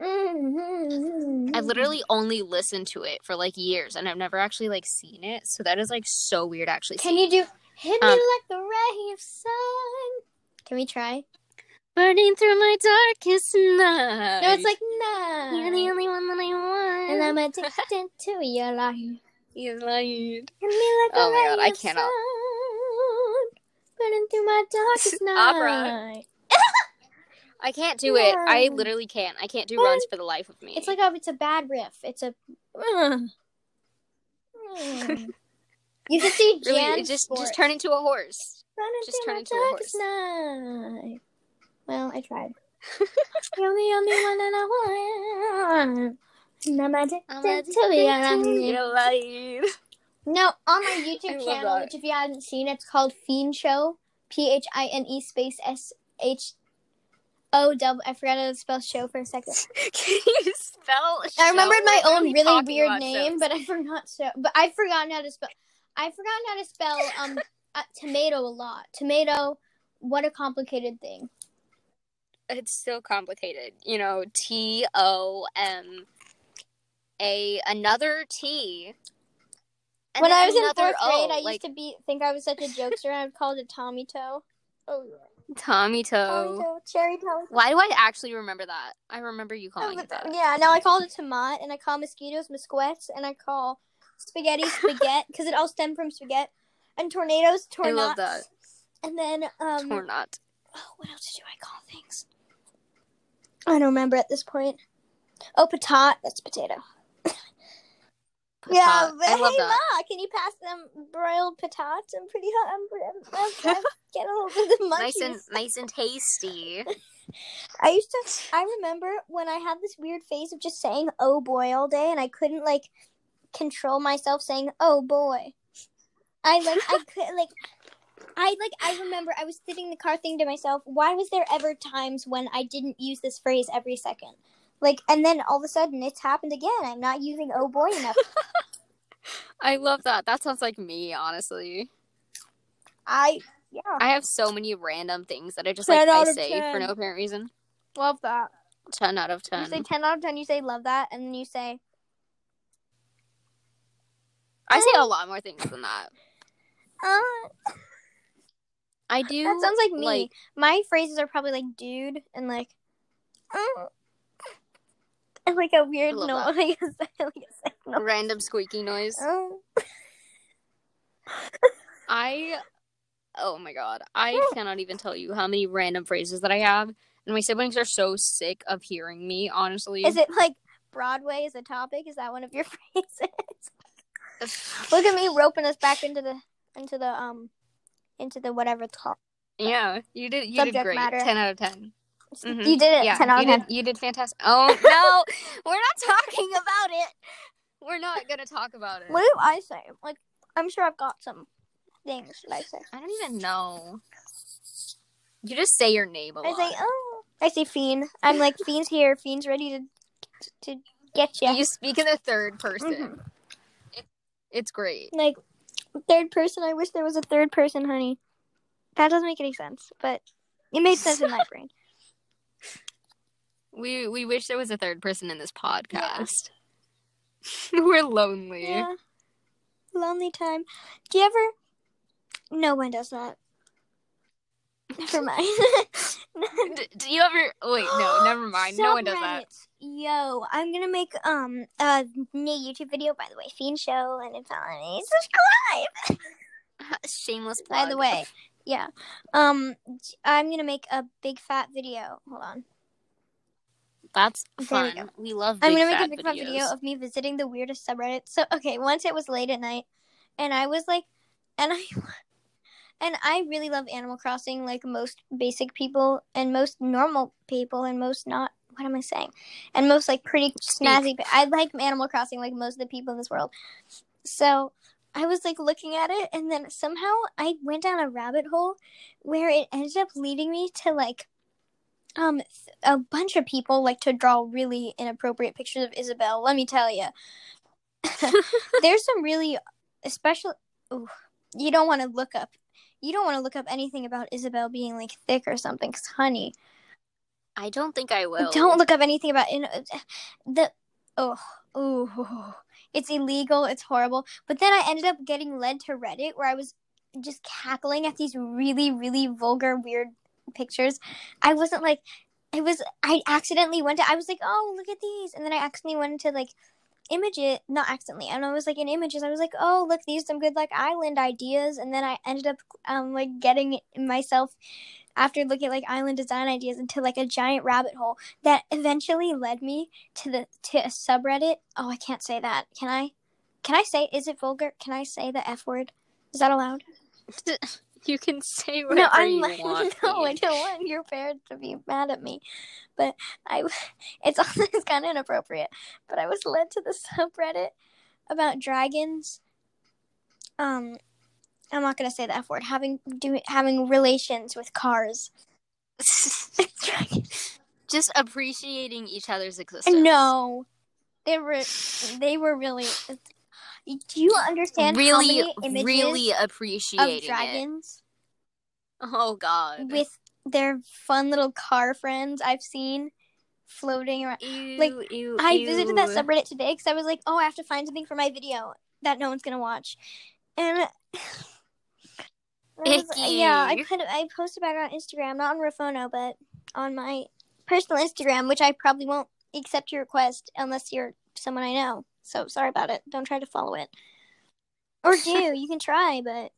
S1: Mm-hmm.
S2: I literally only listened to it for like years, and I've never actually like seen it. So that is like so weird, actually.
S1: Can you do hit me
S2: Um,
S1: like the ray of sun? Can we try?
S2: burning through my darkest night?
S1: No, it's like no.
S2: you're the only one that I want.
S1: and I'm addicted to your life.
S2: He's like,
S1: Hit me like the
S2: Oh my
S1: ray
S2: God, I
S1: of
S2: cannot.
S1: sun, burning through my darkest
S2: Opera. I can't do it. I literally can't. I can't do runs for the life of me.
S1: It's like a, it's a bad riff. It's a. You should see Jan
S2: it just just turn into a horse. Just turn into a
S1: darkest night. Well, I tried. You're the only one that I want. Addicted
S2: I'm
S1: to.
S2: Your life.
S1: No, on my YouTube channel, which if you haven't seen, it's called Phine Show. P H I N E space S H O W. I forgot how to spell show for a second.
S2: Can you spell?
S1: I remembered my own really weird name,
S2: shows.
S1: but I forgot so. But I've forgotten how to spell. I've forgotten how to spell um uh, tomato a lot. Tomato. What a complicated thing.
S2: it's so complicated. You know, T O M A another T.
S1: when I was in fourth grade,
S2: O,
S1: I
S2: like
S1: used to be think I was such a jokester, and I'd call it Tommy Toe. Oh yeah,
S2: Tommy
S1: Tommy
S2: Toe.
S1: Toe, cherry Tommy.
S2: Why do I actually remember that? I remember you calling it that.
S1: Yeah, now I call it tomat, and I call mosquitoes musquets, and I call spaghetti spaghetti because it all stemmed from spaghetti, and tornadoes
S2: tornadoes.
S1: I
S2: love that.
S1: And then um,
S2: Or not.
S1: oh, what else do I call things? I don't remember at this point. Oh, patat. That's potato. Yeah, but
S2: I love
S1: hey,
S2: that.
S1: Ma, can you pass them broiled patats? I'm pretty hot. I'm, I'm, I'm, getting a little bit of the munchies.
S2: Nice and nice and tasty.
S1: I used to. I remember when I had this weird phase of just saying "oh boy" all day, and I couldn't like control myself saying "oh boy." I like I could like. I like I remember I was sitting in the car thinking to myself, why was there ever times when I didn't use this phrase every second? Like and then all of a sudden it's happened again. I'm not using oh boy enough.
S2: I love that. That sounds like me, honestly.
S1: I yeah.
S2: I have so many random things that I just like I say
S1: 10.
S2: for no apparent reason.
S1: Love that.
S2: Ten out of
S1: 10.
S2: You
S1: say ten out of ten, you say love that, and then you say
S2: I say a lot more things than that.
S1: uh
S2: I do.
S1: That sounds like me.
S2: Like
S1: My phrases are probably like dude and like "Mm." And like a weird noise. like a, like a sick
S2: random squeaky noise.
S1: Oh.
S2: I. Oh my god, I cannot even tell you how many random phrases that I have, and my siblings are so sick of hearing me. Honestly,
S1: Is it like Broadway is a topic? Is that one of your phrases? Look at me roping us back into the into the um into the whatever talk.
S2: yeah, you did. You did great.
S1: matter.
S2: Ten out of 10 Mhm.
S1: You did it.
S2: Yeah,
S1: ten out
S2: you
S1: of ten.
S2: did. You did fantastic. Oh no, we're not talking about it. We're not gonna talk about it.
S1: What do I say? Like I'm sure I've got some things that I say.
S2: I don't even know. You just say your name a
S1: I
S2: lot.
S1: I say oh. I say Phine. I'm like Phine's here. Phine's ready to to get you.
S2: You speak in the third person.
S1: Mhm.
S2: It, it's great.
S1: Like third person. I wish there was a third person, honey. That doesn't make any sense, but it made sense in my brain.
S2: We we wish there was a third person in this podcast. We're lonely.
S1: Yeah. Lonely time. Do you ever? No one does that. Never mind.
S2: D- do you ever? Wait, no, never mind. No one does that.
S1: Yo, I'm gonna make um a new YouTube video. By the way, Phine Show, and it's on. Subscribe.
S2: Shameless.
S1: By the way, yeah. Um, I'm gonna make a big fat video. Hold on.
S2: That's
S1: There we
S2: fun. We love.
S1: I'm gonna make a big fun video of me visiting the weirdest subreddit. So okay, once it was late at night, and I was like, and I, and I really love Animal Crossing, like most basic people and most normal people and most not. What am I saying? And most like pretty
S2: Speak.
S1: snazzy. I like Animal Crossing, like most of the people in this world. So I was like looking at it, and then somehow I went down a rabbit hole where it ended up leading me to like um a bunch of people like to draw really inappropriate pictures of Isabelle. Let me tell you, there's some really especially. Ooh, you don't want to look up. You don't want to look up anything about Isabelle being like thick or something, cause honey.
S2: I don't think I will.
S1: Don't look up anything about in the oh oh it's illegal it's horrible but then i ended up getting led to reddit where i was just cackling at these really really vulgar weird pictures i wasn't like it was i accidentally went to i was like oh look at these and then i accidentally went to like image it not accidentally and i was like in images i was like oh look these some good like island ideas and then i ended up um like getting myself after looking at like island design ideas into like a giant rabbit hole that eventually led me to the to a subreddit. Oh, I can't say that. Can I? Can I say? Is it vulgar? Can I say the f word? Is that allowed?
S2: you can say whatever
S1: No, I'm
S2: you
S1: like,
S2: want.
S1: no, I don't want your parents to be mad at me. But I, it's also it's kind of inappropriate. But I was led to the subreddit about dragons. Um, I'm not gonna say the f word. Having do having relations with cars.
S2: Just appreciating each other's existence.
S1: No, they were they were really. Do you understand how
S2: really,
S1: many images
S2: really
S1: of
S2: appreciating it.
S1: dragons
S2: Oh God.
S1: with their fun little car friends I've seen floating around?
S2: ew,
S1: like,
S2: ew,
S1: I
S2: ew.
S1: visited that subreddit today because I was like, oh, I have to find something for my video that no one's gonna watch, and. I was- yeah, I put I posted about it on Instagram, not on Rafono, but on my personal Instagram, which I probably won't accept your request unless you're someone I know. So sorry about it. Don't try to follow it, or do you can try, but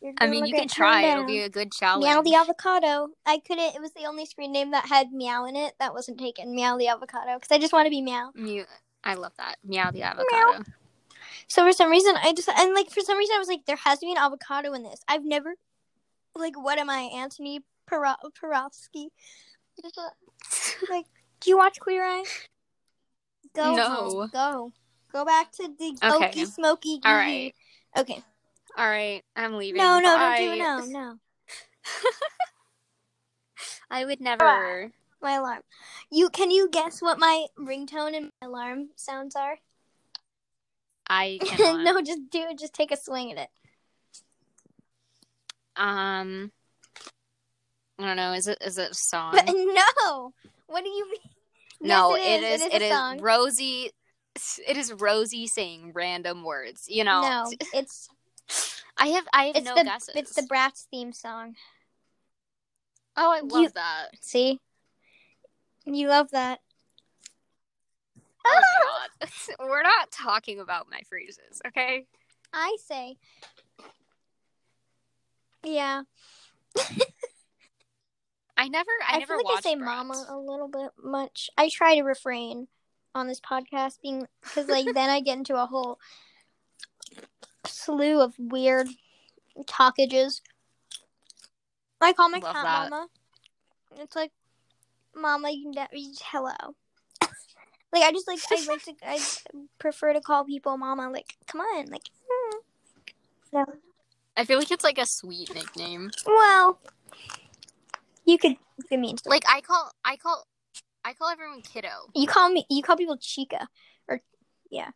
S1: you're
S2: I mean, you can try.
S1: turned
S2: It'll be a good challenge.
S1: Meow the avocado. I couldn't. It was the only screen name that had meow in it. That wasn't taken. Meow the avocado because I just want to be meow.
S2: Mew- I love that. Meow the avocado.
S1: So for some reason, I just and like for some reason, I was like, there has to be an avocado in this. I've never, like, what am I, Antoni Paro- Porowski? Like, do you watch Queer Eye? Go,
S2: No.
S1: home. go, go back to the
S2: Okay.
S1: oaky smoky.
S2: All
S1: gooey. Okay.
S2: All right. I'm leaving.
S1: No, no,
S2: Bye.
S1: don't do. No, no.
S2: I would never.
S1: My alarm. You can you guess what my ringtone and my alarm sounds are?
S2: I
S1: no, just do it. Just take a swing at it.
S2: Um. I don't know. Is it is it a song?
S1: But no. What do you mean?
S2: No,
S1: Yes,
S2: it is.
S1: It
S2: It
S1: is
S2: is. Rosie. It is Rosie saying random words. You know.
S1: No, it's
S2: I have. I have
S1: it's
S2: no
S1: the
S2: guesses.
S1: it's the Bratz theme song.
S2: Oh, I love
S1: You-
S2: that.
S1: See, you love that.
S2: Oh ah! God. We're not talking about my phrases, okay?
S1: I say, yeah.
S2: I never. I,
S1: I,
S2: never
S1: feel like I say
S2: Bratz.
S1: "mama" a little bit much. I try to refrain on this podcast, being because like then I get into a whole slew of weird talkages. I call my
S2: Love
S1: cat
S2: that.
S1: "mama." It's like, "Mama, you never hello." like I just like I like to I prefer to call people "mama." Like, come on, like. hmm. No.
S2: I feel like it's like a sweet nickname.
S1: Well, you could be mean. to me.
S2: Like I call. I call. I call everyone kiddo.
S1: You call me. You call people chica. Or yeah.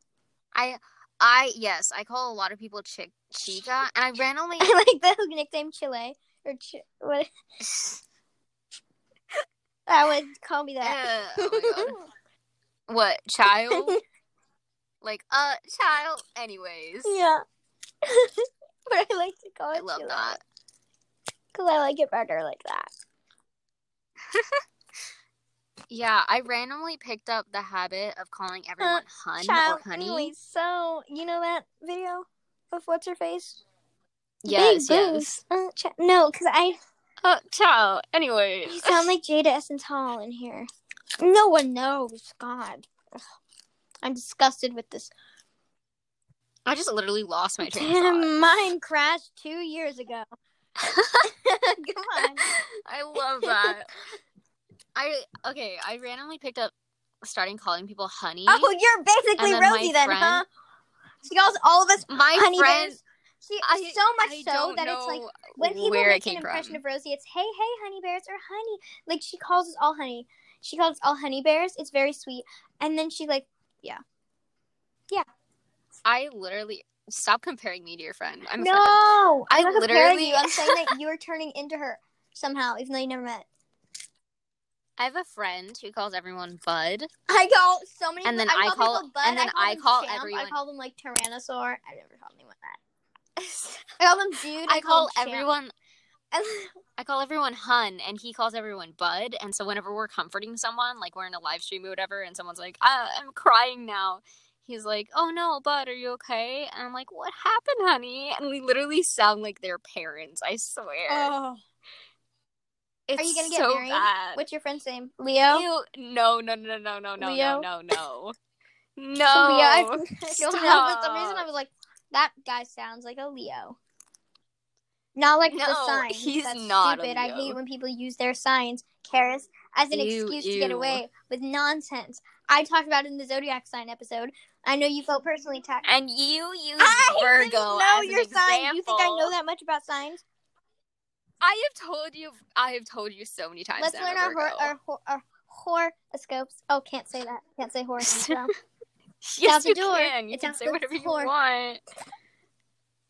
S2: I. I yes. I call a lot of people chick chica, and I randomly.
S1: I like the nickname Chile or Ch- what? I would call me that.
S2: Uh, oh. What child? like uh child. Anyways,
S1: yeah. but I like to call it
S2: I love
S1: Chile
S2: that.
S1: because I like it better like that.
S2: Yeah, I randomly picked up the habit of calling everyone hun
S1: Child.
S2: or honey.
S1: Anyway, so you know that video of what's her face?
S2: yes,
S1: Big
S2: yes.
S1: Uh, ch- no, because I
S2: Uh, child. Anyways,
S1: you sound like Jada Essence Hall in here. No one knows. God. Ugh. I'm disgusted with this.
S2: I just literally lost my train of thought.
S1: Mine crashed two years ago. Come on.
S2: I love that. I okay. I randomly picked up starting calling people honey.
S1: Oh, you're basically
S2: And then my
S1: Rosie then,
S2: friend-
S1: huh? She calls all of us
S2: my
S1: honey
S2: friend.
S1: bears. She
S2: I,
S1: so much
S2: I
S1: so that it's like when people make an impression
S2: from.
S1: of Rosie, it's hey, hey, honey bears or honey. Like she calls us all honey. She calls us all honey bears. It's very sweet. And then she like, yeah, yeah.
S2: I literally stop comparing me to your friend. I'm
S1: no.
S2: I
S1: I'm not comparing
S2: literally-
S1: you. I'm saying that you are turning into her somehow, even though you never met.
S2: I have a friend who calls everyone Bud.
S1: I call so many.
S2: And then
S1: I
S2: I
S1: call,
S2: call-
S1: people Bud,
S2: and then
S1: I
S2: I
S1: call,
S2: call
S1: them
S2: everyone-
S1: I call them like Tyrannosaur. I never called anyone that. I call them dude.
S2: I call
S1: them champ.
S2: everyone. I call everyone Hun, and he calls everyone Bud. And so whenever we're comforting someone, like we're in a live stream or whatever, and someone's like, I- "I'm crying now," he's like, "Oh no, Bud, are you okay?" And I'm like, "What happened, honey?" And we literally sound like their parents. I swear.
S1: Oh.
S2: it's
S1: Are you gonna get
S2: so
S1: married?
S2: Bad.
S1: What's your friend's name? Leo.
S2: Ew, no, no, no, no, no, no,
S1: Leo?
S2: no, no, no, no.
S1: Leo. I, I don't know. For some reason, I was like, that guy sounds like a Leo. Not like the
S2: No,
S1: signs.
S2: he's
S1: That's
S2: not a
S1: stupid. I hate when people use their signs, Karis, as an
S2: Ew,
S1: excuse to get away with nonsense. I talked about it in the zodiac sign episode. I know you felt personally attacked.
S2: And you use
S1: I
S2: Virgo
S1: know
S2: as an
S1: your sign. You think I know that much about signs?
S2: I have told you. I have told you so many times.
S1: Let's learn our hor- our, hor- our horoscopes. Oh, can't say that. Can't say horoscopes.
S2: yes,
S1: out the
S2: you
S1: door.
S2: can. You
S1: It's
S2: can say whatever you want.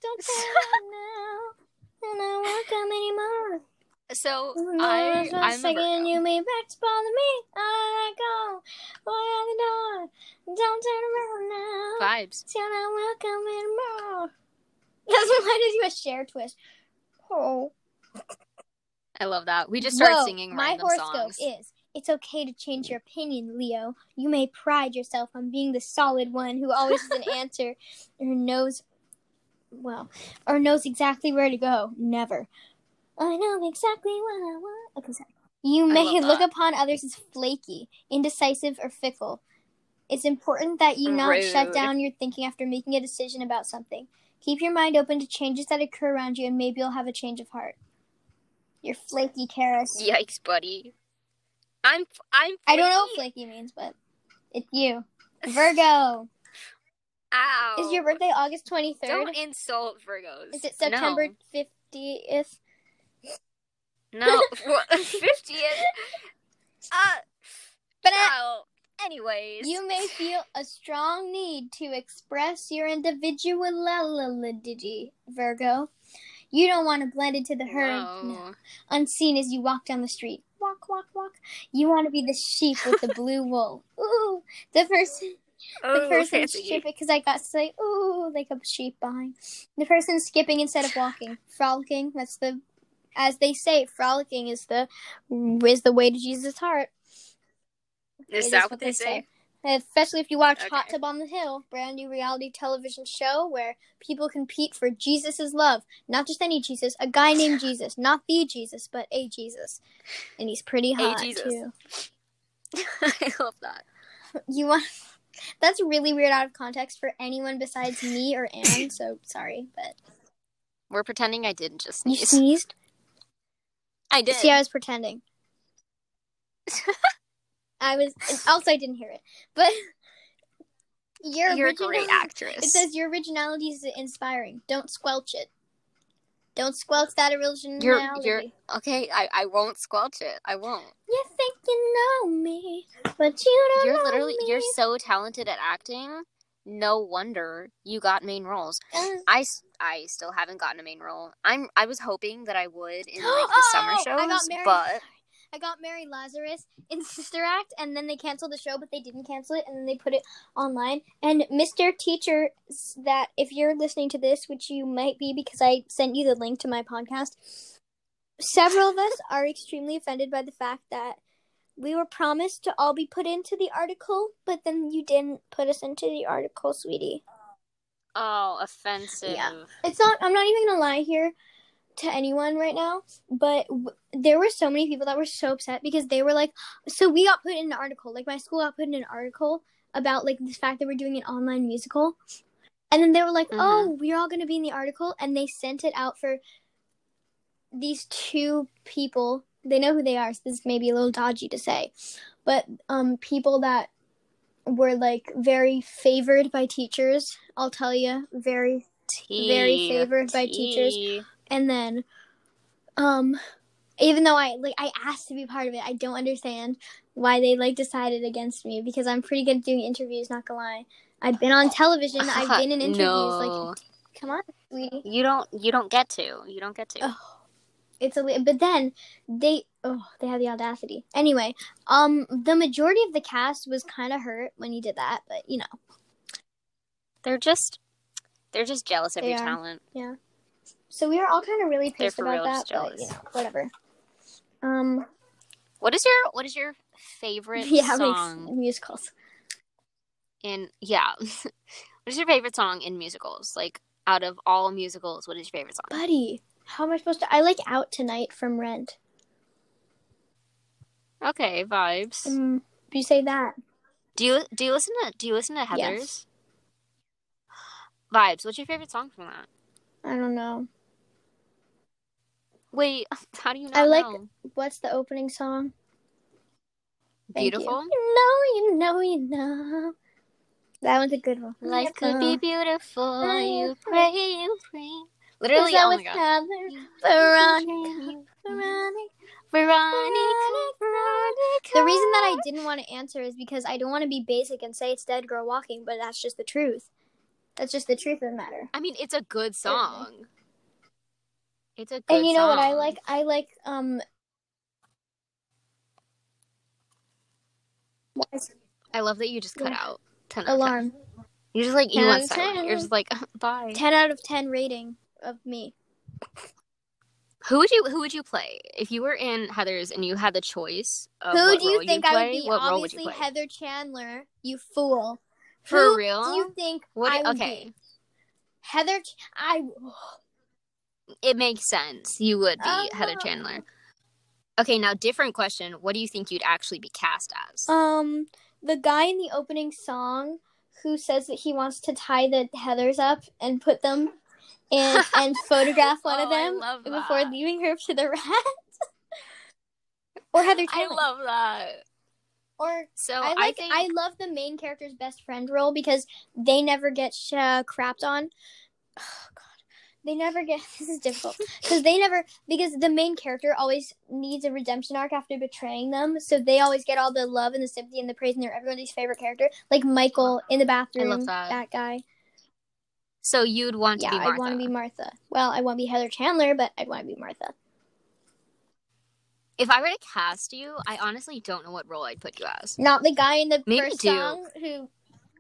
S1: Don't say that now. And I won't come anymore.
S2: So I, I'm
S1: second you may back to bother me. I go. Boy out the door. Don't turn around now.
S2: Vibes.
S1: Till I welcome anymore. That's why does you a share twist. Oh.
S2: I love that. We just started
S1: Whoa,
S2: singing
S1: my horoscope
S2: songs.
S1: is it's okay to change your opinion, Leo. You may pride yourself on being the solid one who always has an answer or knows well or knows exactly where to go. Never. I know exactly what I want. Okay, sorry. You may look
S2: that.
S1: upon others as flaky, indecisive, or fickle. It's important that you not shut down your thinking after making a decision about something. Keep your mind open to changes that occur around you, and maybe you'll have a change of heart. You're flaky, Karis.
S2: Yikes, buddy. I'm. I'm.
S1: I don't know what
S2: flaky.
S1: flaky means, but it's you. Virgo.
S2: Ow.
S1: Is your birthday August 23rd?
S2: Don't insult Virgos.
S1: Is it September
S2: No.
S1: 50th?
S2: No, fiftieth. Uh,
S1: But uh.
S2: Anyways,
S1: you may feel a strong need to express your individuality, Virgo. You don't want to blend into the herd,
S2: Whoa.
S1: no. unseen as you walk down the street. Walk, walk, walk. You want to be the sheep with the blue wool. Ooh, the person the
S2: Oh,
S1: person
S2: fancy.
S1: skipping because I got to say ooh like a sheep behind. The person skipping instead of walking, frolicking. That's the, as they say, frolicking is the is the way to Jesus' heart.
S2: Is
S1: It
S2: that
S1: is
S2: what they say?
S1: Especially if you watch Hot Tub on the Hill, brand new reality television show where people compete for Jesus' love. Not just any Jesus, a guy named Jesus. Not the Jesus, but a Jesus. And he's pretty hot
S2: Jesus.
S1: too.
S2: I love that.
S1: You want That's really weird out of context for anyone besides me or Anne, so sorry, but
S2: We're pretending I didn't just sneeze.
S1: you
S2: sneeze.
S1: sneezed?
S2: I did.
S1: See, I was pretending. I was also I didn't hear it. But your
S2: You're a great actress.
S1: It says your originality is inspiring. Don't squelch it. Don't squelch that originality.
S2: You're you're okay. I, I won't squelch it. I won't.
S1: You think you know me, but you don't
S2: You're literally you're so talented at acting. No wonder you got main roles. I, I, still haven't gotten a main role. I'm I was hoping that I would in like the summer
S1: Oh,
S2: shows,
S1: I
S2: but
S1: I got Mary Lazarus in Sister Act, and then they canceled the show, but they didn't cancel it, and then they put it online. And Mr. Teacher, that if you're listening to this, which you might be because I sent you the link to my podcast, several of us are extremely offended by the fact that we were promised to all be put into the article, but then you didn't put us into the article, sweetie.
S2: oh, offensive.
S1: Yeah. It's not. I'm not even gonna lie here. to anyone right now, but w- there were so many people that were so upset because they were like, so we got put in an article, like my school got put in an article about like the fact that we're doing an online musical. And then they were like,
S2: Mhm.
S1: "Oh, we're all going to be in the article." And they sent it out for these two people. They know who they are, so this may be a little dodgy to say. But um people that were like very favored by teachers, I'll tell you, very very
S2: Tea.
S1: favored by teachers, and then um even though I like I asked to be part of it, I don't understand why they like decided against me because I'm pretty good at doing interviews, not gonna lie. I've been on television, I've been in interviews,
S2: no.
S1: like come on, sweetie.
S2: you don't you don't get to. You don't get to.
S1: Oh, it's a but then they oh they had the audacity. Anyway, um the majority of the cast was kind of hurt when he did that, but you know
S2: They're just they're just jealous of
S1: They
S2: your
S1: are.
S2: talent.
S1: so we were all kind of really pissed about that, but you know whatever. Um
S2: What is your what is your favorite
S1: yeah,
S2: song
S1: musicals.
S2: in yeah. what is your favorite song in musicals? Like out of all musicals, what is your favorite song?
S1: Buddy, how am I supposed to? I like Out Tonight from Rent.
S2: Okay, vibes.
S1: Um, you say that?
S2: Do you do you listen to do you listen to Heathers?
S1: Yes.
S2: Vibes. What's your favorite song from that?
S1: I don't know.
S2: Wait, how do you not
S1: I like-
S2: know?
S1: What's the opening song? Thank
S2: Beautiful.
S1: You. you know, you know, you know. That one's a good one.
S2: Life could be beautiful. You pray, you pray. Literally, oh my god.
S1: Veronica, Veronica.
S2: Veronica, Veronica.
S1: The reason that I didn't want to answer is because I don't want to be basic and say it's Dead Girl Walking, but that's just the truth. That's just the truth of the matter.
S2: I mean, it's a good song. It's a good
S1: And you know what I like? I like um. what is it?
S2: I love that you just cut
S1: Yeah.
S2: out. 10 out of 10.
S1: Alarm.
S2: You're just like, you
S1: 10
S2: went silent. You're just like, bye.
S1: 10 out of 10 rating of me.
S2: Who would you Who would you play if you were in Heathers and you had the choice? Of
S1: Who do you think
S2: you'd
S1: I would be?
S2: Would you
S1: Obviously,
S2: play?
S1: Heather Chandler. You fool.
S2: For
S1: Who
S2: real?
S1: Do you think
S2: What?
S1: I would
S2: okay,
S1: be? Heather. I.
S2: it makes sense. You would be
S1: Uh,
S2: Heather Chandler. Okay, now different question. What do you think you'd actually be cast as?
S1: Um, the guy in the opening song who says that he wants to tie the Heathers up and put them in and photograph one of
S2: Oh,
S1: them before leaving her to the rats. or Heather
S2: I love that.
S1: or
S2: So
S1: I
S2: I, think
S1: I love the main character's best friend role because they never get sh- uh, crapped on. Oh god. They never get this is difficult because they never because the main character always needs a redemption arc after betraying them, so they always get all the love and the sympathy and the praise, and they're everybody's favorite character. Like Michael in the bathroom,
S2: that.
S1: guy.
S2: So. You'd want to be Martha?
S1: Yeah, I'd want to be Martha. Well, I want to be Heather Chandler, but I'd want to be Martha.
S2: if I were to cast you, I honestly don't know what role I'd put you as.
S1: Not the guy in the
S2: Maybe
S1: first
S2: Duke.
S1: song who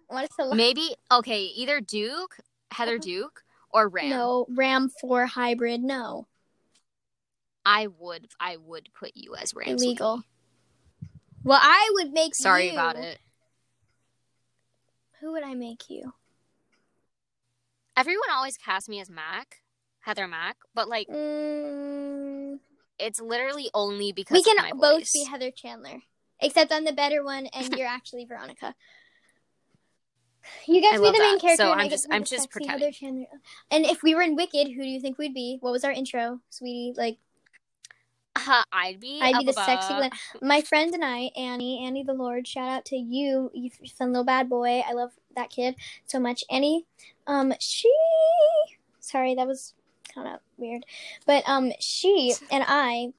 S1: wants to.
S2: Maybe okay, either Duke, Heather uh-huh. Duke, or Ram.
S1: No, Ram Four hybrid. No,
S2: I would I would put you as Ram.
S1: illegal. Well, I would make
S2: Sorry
S1: you-
S2: about it.
S1: Who would I make you?
S2: Everyone always casts me as Mac, Heather Mac, but like
S1: Mm,
S2: it's literally only because
S1: we can both
S2: voice.
S1: be Heather Chandler, except I'm the better one, and you're actually Veronica. You guys
S2: I
S1: be the main
S2: that.
S1: character.
S2: So I'm just- I'm just pretending.
S1: Heather Chandler. And if we were in Wicked, who do you think we'd be? What was our intro, sweetie? Like
S2: Uh, I'd be
S1: I'd be the
S2: Elphaba.
S1: sexy Glenn. My friend and I, Annie, Annie the Lord. Shout out to you, you fun little bad boy. I love that kid so much. Annie, um, she. Sorry, that was kind of weird, but um, she and I,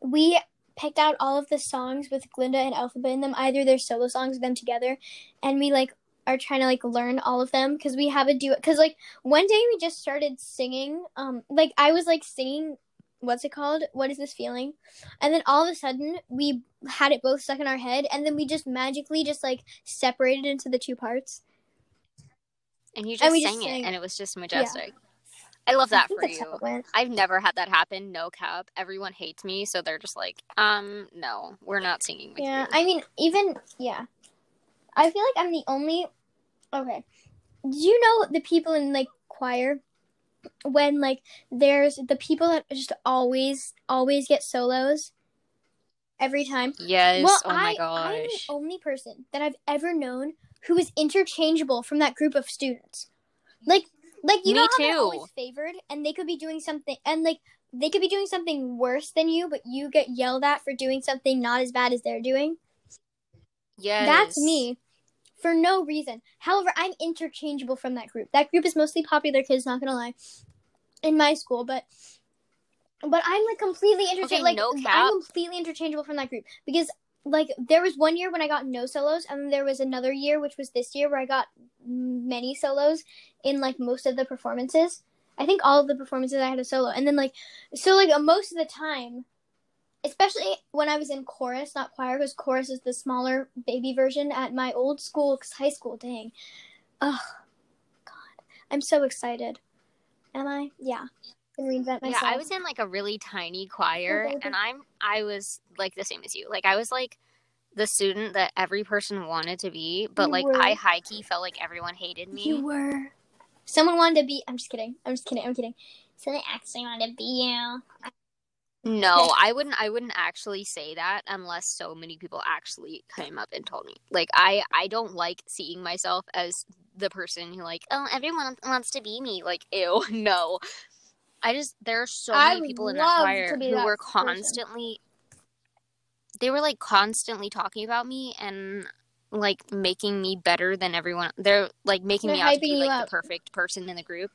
S1: we picked out all of the songs with Glinda and Elphaba in them, either their solo songs or them together, and we like are trying to like learn all of them because we have a duet. Because like one day we just started singing. Um, like I was like singing. What's it called? What is this feeling? And then all of a sudden we had it both stuck in our head, and then we just magically just like separated into the two parts.
S2: And you just
S1: And
S2: sang
S1: just
S2: it,
S1: sang-
S2: and it was just majestic. I love that
S1: I
S2: for you.
S1: how it went.
S2: I've never had that happen. No cap. Everyone hates me, so they're just like, um, no, we're not singing with
S1: Yeah,
S2: you.
S1: I mean, even yeah, I feel like I'm the only. Okay, do you know the people in like choir? when like there's the people that just always always get solos every time.
S2: Yes.
S1: well,
S2: oh my
S1: I I'm the only person that I've ever known who is interchangeable from that group of students. Like like you
S2: Me
S1: know how they're
S2: too.
S1: always favored and they could be doing something and like they could be doing something worse than you, but you get yelled at for doing something not as bad as they're doing.
S2: Yes.
S1: That's me for no reason. However, I'm interchangeable from that group. That group is mostly popular kids, not gonna lie, in my school, but but I'm like completely interchangeable. like
S2: no
S1: I'm completely interchangeable from that group because like there was one year when I got no solos, and there was another year, which was this year, where I got many solos in like most of the performances. I think all of the performances I had a solo, and then like so like most of the time, especially when I was in chorus, not choir, because chorus is the smaller baby version at my old school, 'cause high school. Dang, oh God, I'm so excited. Am I? Yeah, can reinvent myself.
S2: Yeah, I was in like a really tiny oh, choir,
S1: Okay.
S2: and I'm I was like the same as you. Like I was like the student that every person wanted to be, but
S1: You
S2: like
S1: were.
S2: I high key felt like everyone hated me.
S1: You were. Someone wanted to be. I'm just kidding. I'm just kidding. I'm kidding. Someone actually wanted to be you.
S2: No, I wouldn't. I wouldn't actually say that unless so many people actually came up and told me. Like I, I don't like seeing myself as the person who like, oh, everyone wants to be me. Like, ew, no. I just there are so
S1: I
S2: many people in that choir who
S1: that
S2: were
S1: person.
S2: constantly. They were like constantly talking about me and like making me better than everyone. They're like making
S1: They're
S2: me out to be like
S1: up.
S2: the perfect person in the group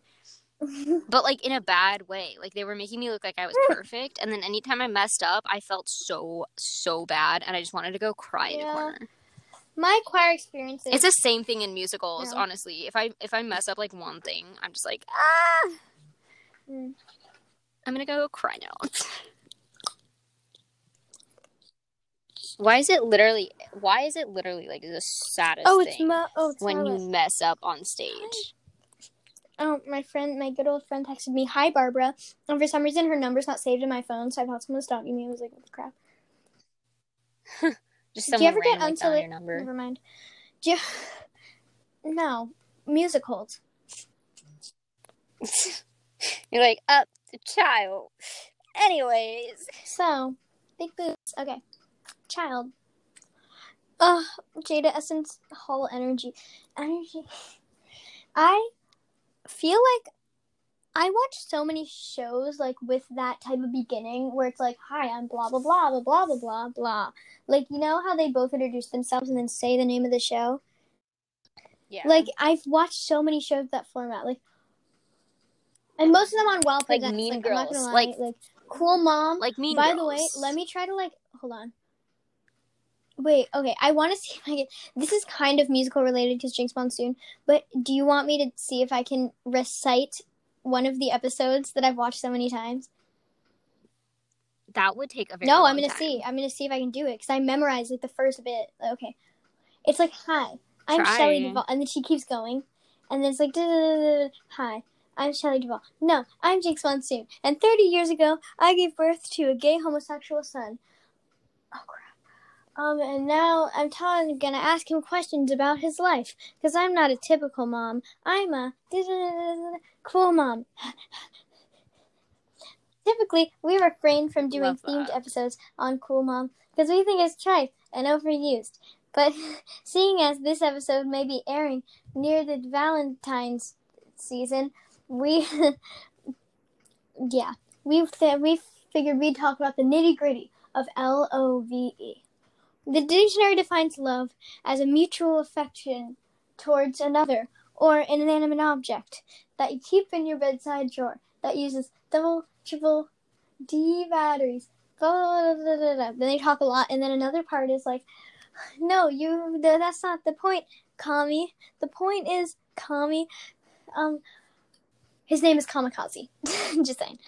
S2: but like in a bad way. Like they were making me look like I was perfect, and then anytime I messed up, I felt so so bad, and I just wanted to go cry in a corner.
S1: My choir experiences.
S2: It's the same thing in musicals,
S1: Yeah.
S2: honestly. If I if I mess up like one thing, I'm just like ah,
S1: Mm.
S2: I'm gonna go cry now. Why is it literally? Why is it literally like the saddest
S1: oh, it's
S2: thing
S1: my. Oh, it's
S2: when you mess up on stage?
S1: Oh, my friend, my good old friend texted me, "Hi, Barbara," and for some reason her number's not saved in my phone, so I thought someone was stalking me. I was like, "What the crap?"
S2: Just
S1: Do you ever get
S2: randomly found
S1: unsoli-
S2: your number.
S1: Never mind. Do you... No musicals.
S2: You're like up the child. Anyways.
S1: So, big boobs. Okay. Child. Ugh, Jada Essence Hall Energy. Energy. I feel like I watch so many shows like with that type of beginning where it's like, hi, I'm blah blah blah blah blah blah blah blah. Like you know how they both introduce themselves and then say the name of the show?
S2: Yeah.
S1: Like I've watched so many shows that format. Like and most of them on Well
S2: Like. Mean
S1: like,
S2: Girls,
S1: lie,
S2: like-
S1: like Cool Mom.
S2: like mean
S1: By
S2: Girls.
S1: the way, let me try to like hold on. Wait, okay. I want to see if I can. This is kind of musical related because Jinkx Monsoon. But do you want me to see if I can recite one of the episodes that I've watched so many times?
S2: that would take a very
S1: No, I'm gonna
S2: time.
S1: see. I'm gonna see if I can do it because I memorized like the first bit. Okay, it's like hi, I'm. Shelly Duvall, and then she keeps going, and then it's like hi. I'm Shelly Duvall. No, I'm Jinkx Monsoon. And 30 years ago, I gave birth to a gay homosexual son. Oh crap. Um, and now I'm telling, gonna ask him questions about his life because I'm not a typical mom. I'm a cool mom. Typically, we refrain from doing
S2: Love
S1: themed
S2: that.
S1: episodes on Cool Mom because we think it's trite and overused. But seeing as this episode may be airing near the Valentine's season, we, yeah, we th- we figured we'd talk about the nitty gritty of L O V E. The dictionary defines love as a mutual affection towards another or an inanimate object that you keep in your bedside drawer that uses double, triple D batteries. Blah, blah, blah. Then they talk a lot, and then another part is like, no, you. th- That's not the point, Kami. The point is Kami. Um, his name is Kamikaze. Just saying,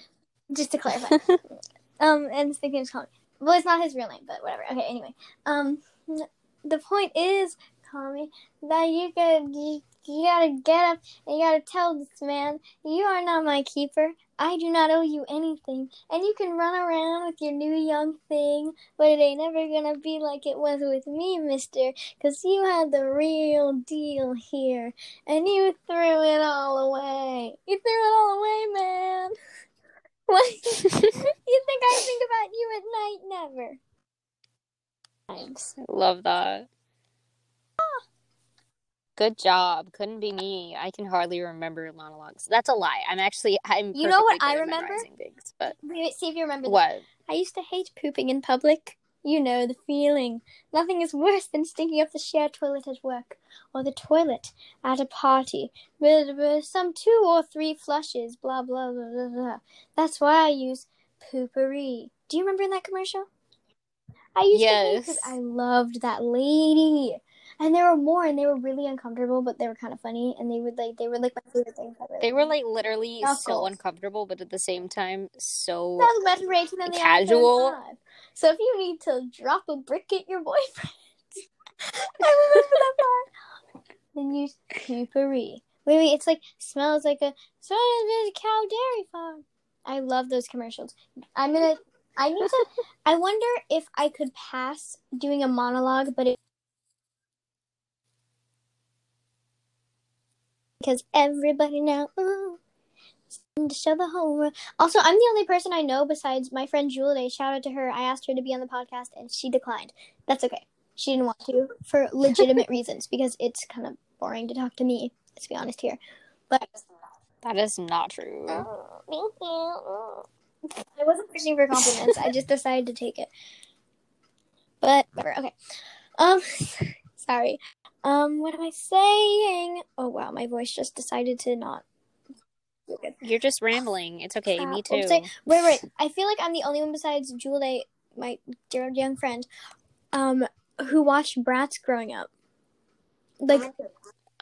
S1: just to clarify. um, and his nickname is Kami. Well, it's not his real name, but whatever. Okay, anyway. Um, the point is, Kami, that you could you, you gotta get up and you gotta tell this man, you are not my keeper. I do not owe you anything, and you can run around with your new young thing, but it ain't ever gonna be like it was with me, mister, 'cause you had the real deal here, and you threw it all away. You threw it all away, man. What? you think I think about you at night? Never. Thanks.
S2: Love that. Ah. Good job. Couldn't be me. I can hardly remember monologues. That's a lie. I'm actually I'm.
S1: You know what I remember?
S2: Things, but
S1: Wait, see if you remember this.
S2: what?
S1: I used to hate pooping in public. You know the feeling. Nothing is worse than stinking up the shared toilet at work or the toilet at a party. With, with some two or three flushes, blah, blah, blah, blah, blah. That's why I use Poo-Pourri. Do you remember that commercial? I used to because
S2: Yes.
S1: I loved that lady. And there were more, and they were really uncomfortable, but they were kind of funny, and they would like they were like my favorite things.
S2: They were like literally so uncomfortable, but at the same time so.
S1: That's better than the
S2: Casual.
S1: iPhone 5. So if you need to drop a brick at your boyfriend, I remember that part. Then use Poo-Pourri. Wait, wait, it's like smells like a smells like a cow dairy farm. I love those commercials. I'm gonna. I need to. I wonder if I could pass doing a monologue, but it. Because everybody now, ooh, to show the whole world. Also, I'm the only person I know besides my friend Julie. Shout out to her. I asked her to be on the podcast and she declined. That's okay. She didn't want to for legitimate reasons because it's kind of boring to talk to me. Let's be honest here. But
S2: That is not true.
S1: Oh, thank you. I wasn't fishing for compliments. I just decided to take it. But whatever. Okay. Um, sorry. Um, what am I saying? Oh wow, my voice just decided to not. Okay.
S2: You're just rambling. It's okay.
S1: Crap.
S2: Me too.
S1: Wait, wait. I feel like I'm the only one besides Julie, my dear young friend, um, who watched Bratz growing up. Like,
S2: Okay.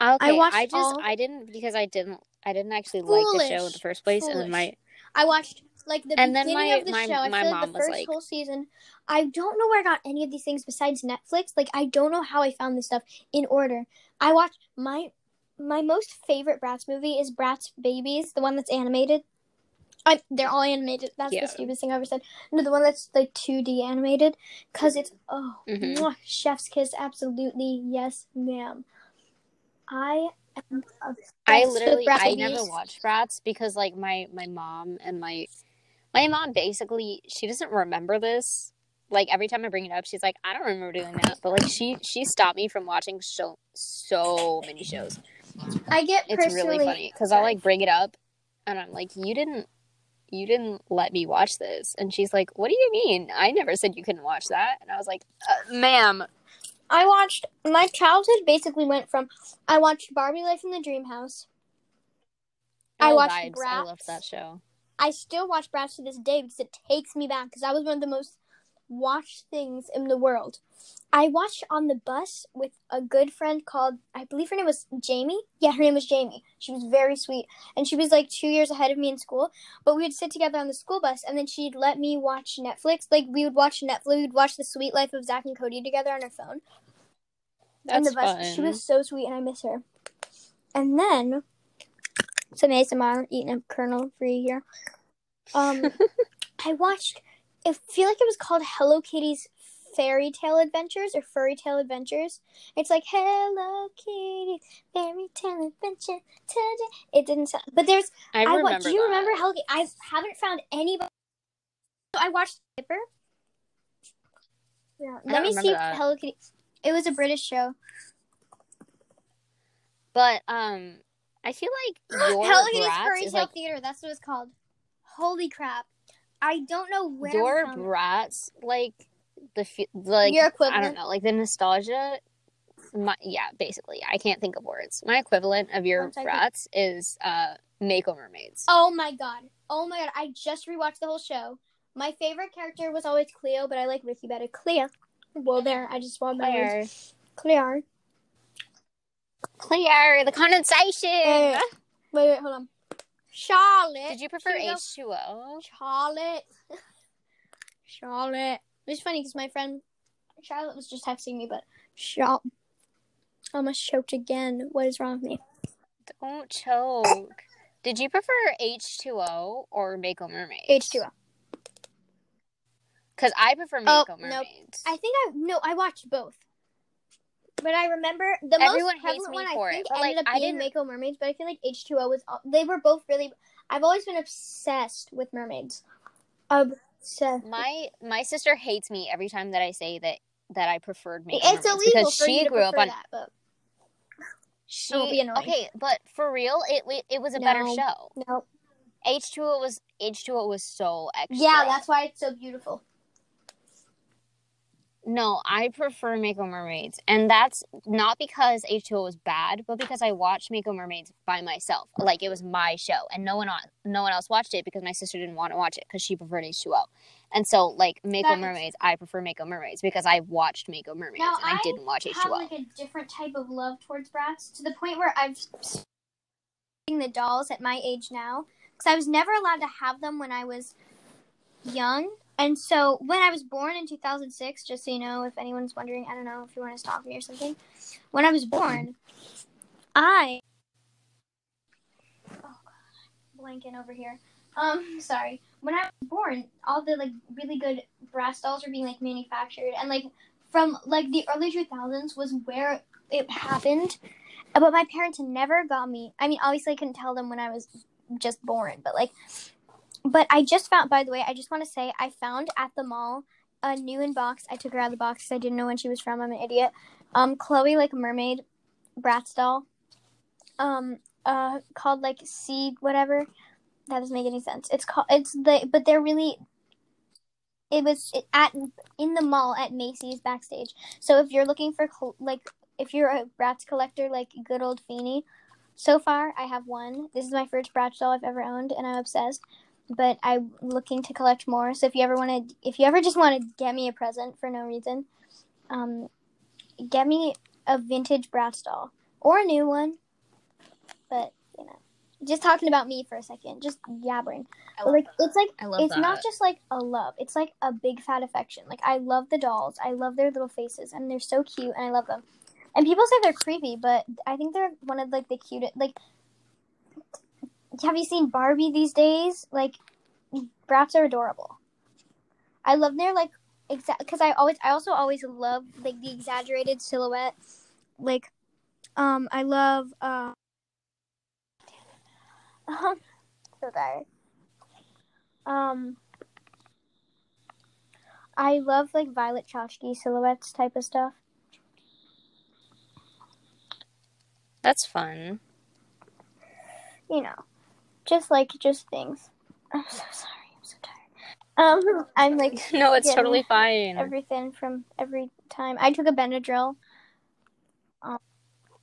S1: I
S2: I, just
S1: all-
S2: I didn't because I didn't I didn't actually like the show in the first place, and my
S1: I watched like the
S2: And
S1: beginning
S2: my-
S1: of the
S2: my-
S1: show. I feel like the first
S2: like-
S1: whole season. I don't know where I got any of these things besides Netflix. Like I don't know how I found this stuff in order. I watched my my most favorite Bratz movie is Bratz Babyz, the one that's animated. I, they're all animated. That's
S2: Yeah.
S1: the stupidest thing I ever said. No, the one that's like 2D animated, cause it's oh,
S2: Mhm.
S1: mwah, chef's kiss. Absolutely, yes, ma'am. I am obsessed
S2: I literally I never watched Bratz because like my my mom and my my mom basically she doesn't remember this. Like every time I bring it up, she's like, I don't remember doing that. But like she she stopped me from watching so so many shows.
S1: I get
S2: It's really funny because I'll like bring it up, and I'm like, you didn't you didn't let me watch this, and she's like, what do you mean? I never said you couldn't watch that, and I was like, uh, ma'am.
S1: I watched my childhood basically went from I watched Barbie Life in the Dream House. I
S2: Oh,
S1: watched
S2: vibes. I loved that show.
S1: I still watch Bratz to this day because it takes me back because that was one of the most watched things in the world. I watched on the bus with a good friend called I believe her name was Jamie. Yeah, her name was Jamie. She was very sweet and she was like 2 years ahead of me in school, but we would sit together on the school bus and then she'd let me watch Netflix. Like we would watch Netflix, we would watch The Sweet Life of Zach and Cody together on her phone.
S2: That's
S1: and the bus.
S2: fun.
S1: She was so sweet, and I miss her. And then some ASMR eating a kernel for free here. Um, I watched. I feel like it was called Hello Kitty's Fairy Tale Adventures or Furry Tale Adventures. It's like Hello Kitty Fairy Tale Adventure today. It didn't sound, but there's.
S2: I
S1: I,
S2: remember.
S1: wa- do you
S2: that.
S1: remember Hello Kitty? I haven't found anybody. So I watched Skipper. Yeah, let me see
S2: that.
S1: Hello Kitty. It was a British show.
S2: But um, I feel like your
S1: Hello Kitty's Fairy Tale
S2: like
S1: Theater. That's what it's called. Holy crap! I don't know where.
S2: Your
S1: found it.
S2: Bratz, like the like
S1: Your
S2: I
S1: equivalent.
S2: don't know, like the nostalgia. My, yeah, basically, I can't think of words. My equivalent of your
S1: One second.
S2: Bratz is uh, Mako Mermaids.
S1: Oh my god! Oh my god! I just rewatched the whole show. My favorite character was always Cleo, but I like Rikki better. Cleo. Well, there. I just want my words.
S2: Clear,
S1: Cleo.
S2: clear, the condensation.
S1: Wait, wait, wait, hold on. Charlotte.
S2: Did you prefer
S1: Here we go.
S2: H two O?
S1: Charlotte. Charlotte. It's funny because my friend Charlotte was just texting me, but Char- I almost choked again. What is wrong with me?
S2: Don't choke. Did you prefer H two O or Mako Mermaids?
S1: H2O.
S2: Because I prefer
S1: Oh,
S2: Mako
S1: nope.
S2: Mermaids.
S1: I think I no, I watched both. But I remember the
S2: Everyone
S1: most
S2: hates
S1: prevalent
S2: me
S1: one
S2: for
S1: I
S2: it,
S1: think
S2: but,
S1: ended
S2: like,
S1: up
S2: I
S1: being Mako Mermaids, but I feel like H2O was all, they were both really I've always been obsessed with mermaids. So
S2: My my sister hates me every time that I say that that I preferred Making
S1: it's
S2: Mermaids
S1: illegal
S2: because she grew up on
S1: that, but
S2: she
S1: It be
S2: okay, but for real, it it, it was a better show.
S1: no.
S2: H two O was H two O was so extra.
S1: Yeah, that's why it's so beautiful.
S2: No, I prefer Mako Mermaids, and that's not because H2O was bad, but because I watched Mako Mermaids by myself. Like it was my show, and no one on, no one else watched it because my sister didn't want to watch it because she preferred H2O. And so, like Mako
S1: That's-
S2: Mermaids, I prefer Mako Mermaids because I watched Mako Mermaids
S1: Now,
S2: and I,
S1: I
S2: didn't watch
S1: have
S2: H2O.
S1: I have like a different type of love towards Bratz to the point where I've the dolls at my age now because I was never allowed to have them when I was young. And so when I was born in 2006, just so you know, if anyone's wondering, I don't know if you want to stop me or something. When I was born, I oh god, blanking over here. Um, sorry. When I was born, all the like really good Bratz dolls were being like manufactured, and like from like the early 2000s was where it happened. But my parents never got me. I mean, obviously, I couldn't tell them when I was just born, but like, but I just found. By the way, I just want to say I found at the mall a new in box. I took her out of the box because I didn't know when she was from. I'm an idiot. Um, Chloe like mermaid, Bratz doll. Um, uh, called like Sea whatever. That doesn't make any sense. It's called. It's the but they're really. It was at in the mall at Macy's backstage. So if you're looking for like if you're a Bratz collector like good old Feeny, so far I have one. This is my first Bratz doll I've ever owned, and I'm obsessed. But I'm looking to collect more. So if you ever want to, if you ever just want to get me a present for no reason, um, get me a vintage Bratz doll or a new one. But you know, just talking about me for a second, just yabbering. Like it's like
S2: I love
S1: it's
S2: that.
S1: not just like a love it's like a big fat affection like i love the dolls i love their little faces and they're so cute and i love them and people say they're creepy but i think they're one of like the cutest like have you seen barbie these days? Like Bratz are adorable. I love their like exact because i always i also always love like the exaggerated silhouette like um i love uh um so tired um, I love like Violet Chachki silhouettes type of stuff.
S2: That's fun.
S1: You know, just like just things. I'm so sorry. I'm so tired. Um, I'm like
S2: No, it's totally fine.
S1: everything from every time. I took a Benadryl.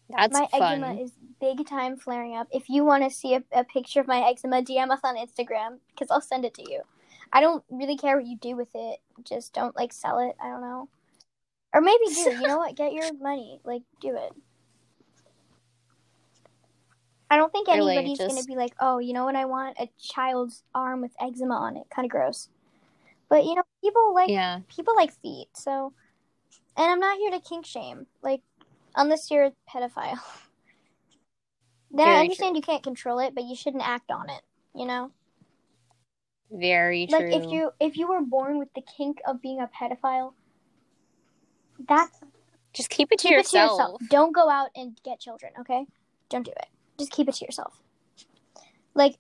S2: That's
S1: my
S2: fun.
S1: eczema is big time flaring up. If you want to see a, a picture of my eczema, DM us on Instagram because I'll send it to you. I don't really care what you do with it. Just don't like sell it. I don't know. Or maybe do. You know what? Get your money. Like do it. I don't think
S2: Really,
S1: anybody's gonna be like, oh, you know what? I want a child's arm with eczema on it. Kind of gross. But you know, people like
S2: yeah.
S1: people like feet. So, and I'm not here to kink shame. Like, unless you're a pedophile. Then I
S2: Very
S1: understand you can't control it, but you shouldn't act on it. You know,
S2: Very true.
S1: like if you if you were born with the kink of being a pedophile, that's
S2: just keep it to
S1: keep
S2: yourself.
S1: it to yourself. Don't go out and get children. Okay, don't do it. Just keep it to yourself. Like,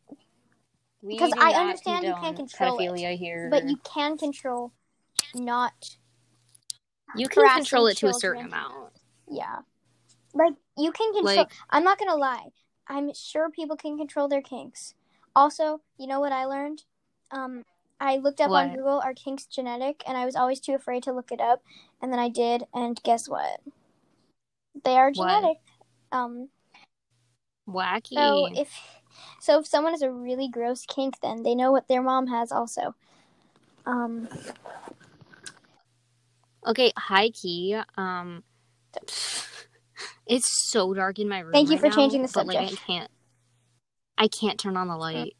S1: Because I understand you can't control it,
S2: pedophilia here.
S1: but you can control not.
S2: you can control it to a certain amount.
S1: Yeah. Like you can control
S2: Like-
S1: I'm not gonna lie. I'm sure people can control their kinks. Also, you know what I learned? Um I looked up on Google are kinks genetic and I was always too afraid to look it up and then I did and guess what? They are
S2: What?
S1: genetic. Um
S2: Wacky.
S1: so if so if someone has a really gross kink then they know what their mom has also. Um
S2: okay, high key. Um, it's so dark in my room.
S1: Thank you
S2: right
S1: for
S2: now,
S1: changing the subject.
S2: but, Like, I can't. I can't turn on the light.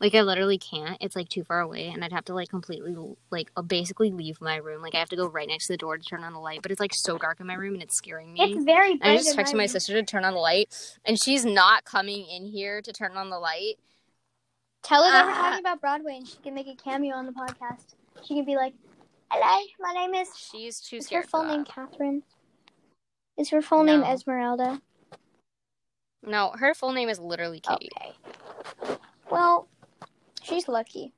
S2: Like I literally can't. It's like too far away, and I'd have to like completely like uh, basically leave my room. Like I have to go right next to the door to turn on the light. But it's like so dark in my room, and it's scaring me.
S1: it's very
S2: I just texted my
S1: room.
S2: sister to turn on the light, and she's not coming in here to turn on the light.
S1: Tell her that we're
S2: Ah.
S1: talking about Broadway and she can make a cameo on the podcast. She can be like, Hello, my name is
S2: She's too
S1: Is her full name. Catherine? Is her full name Esmeralda?
S2: No, her full name is literally Kate.
S1: Okay. Well, she's lucky.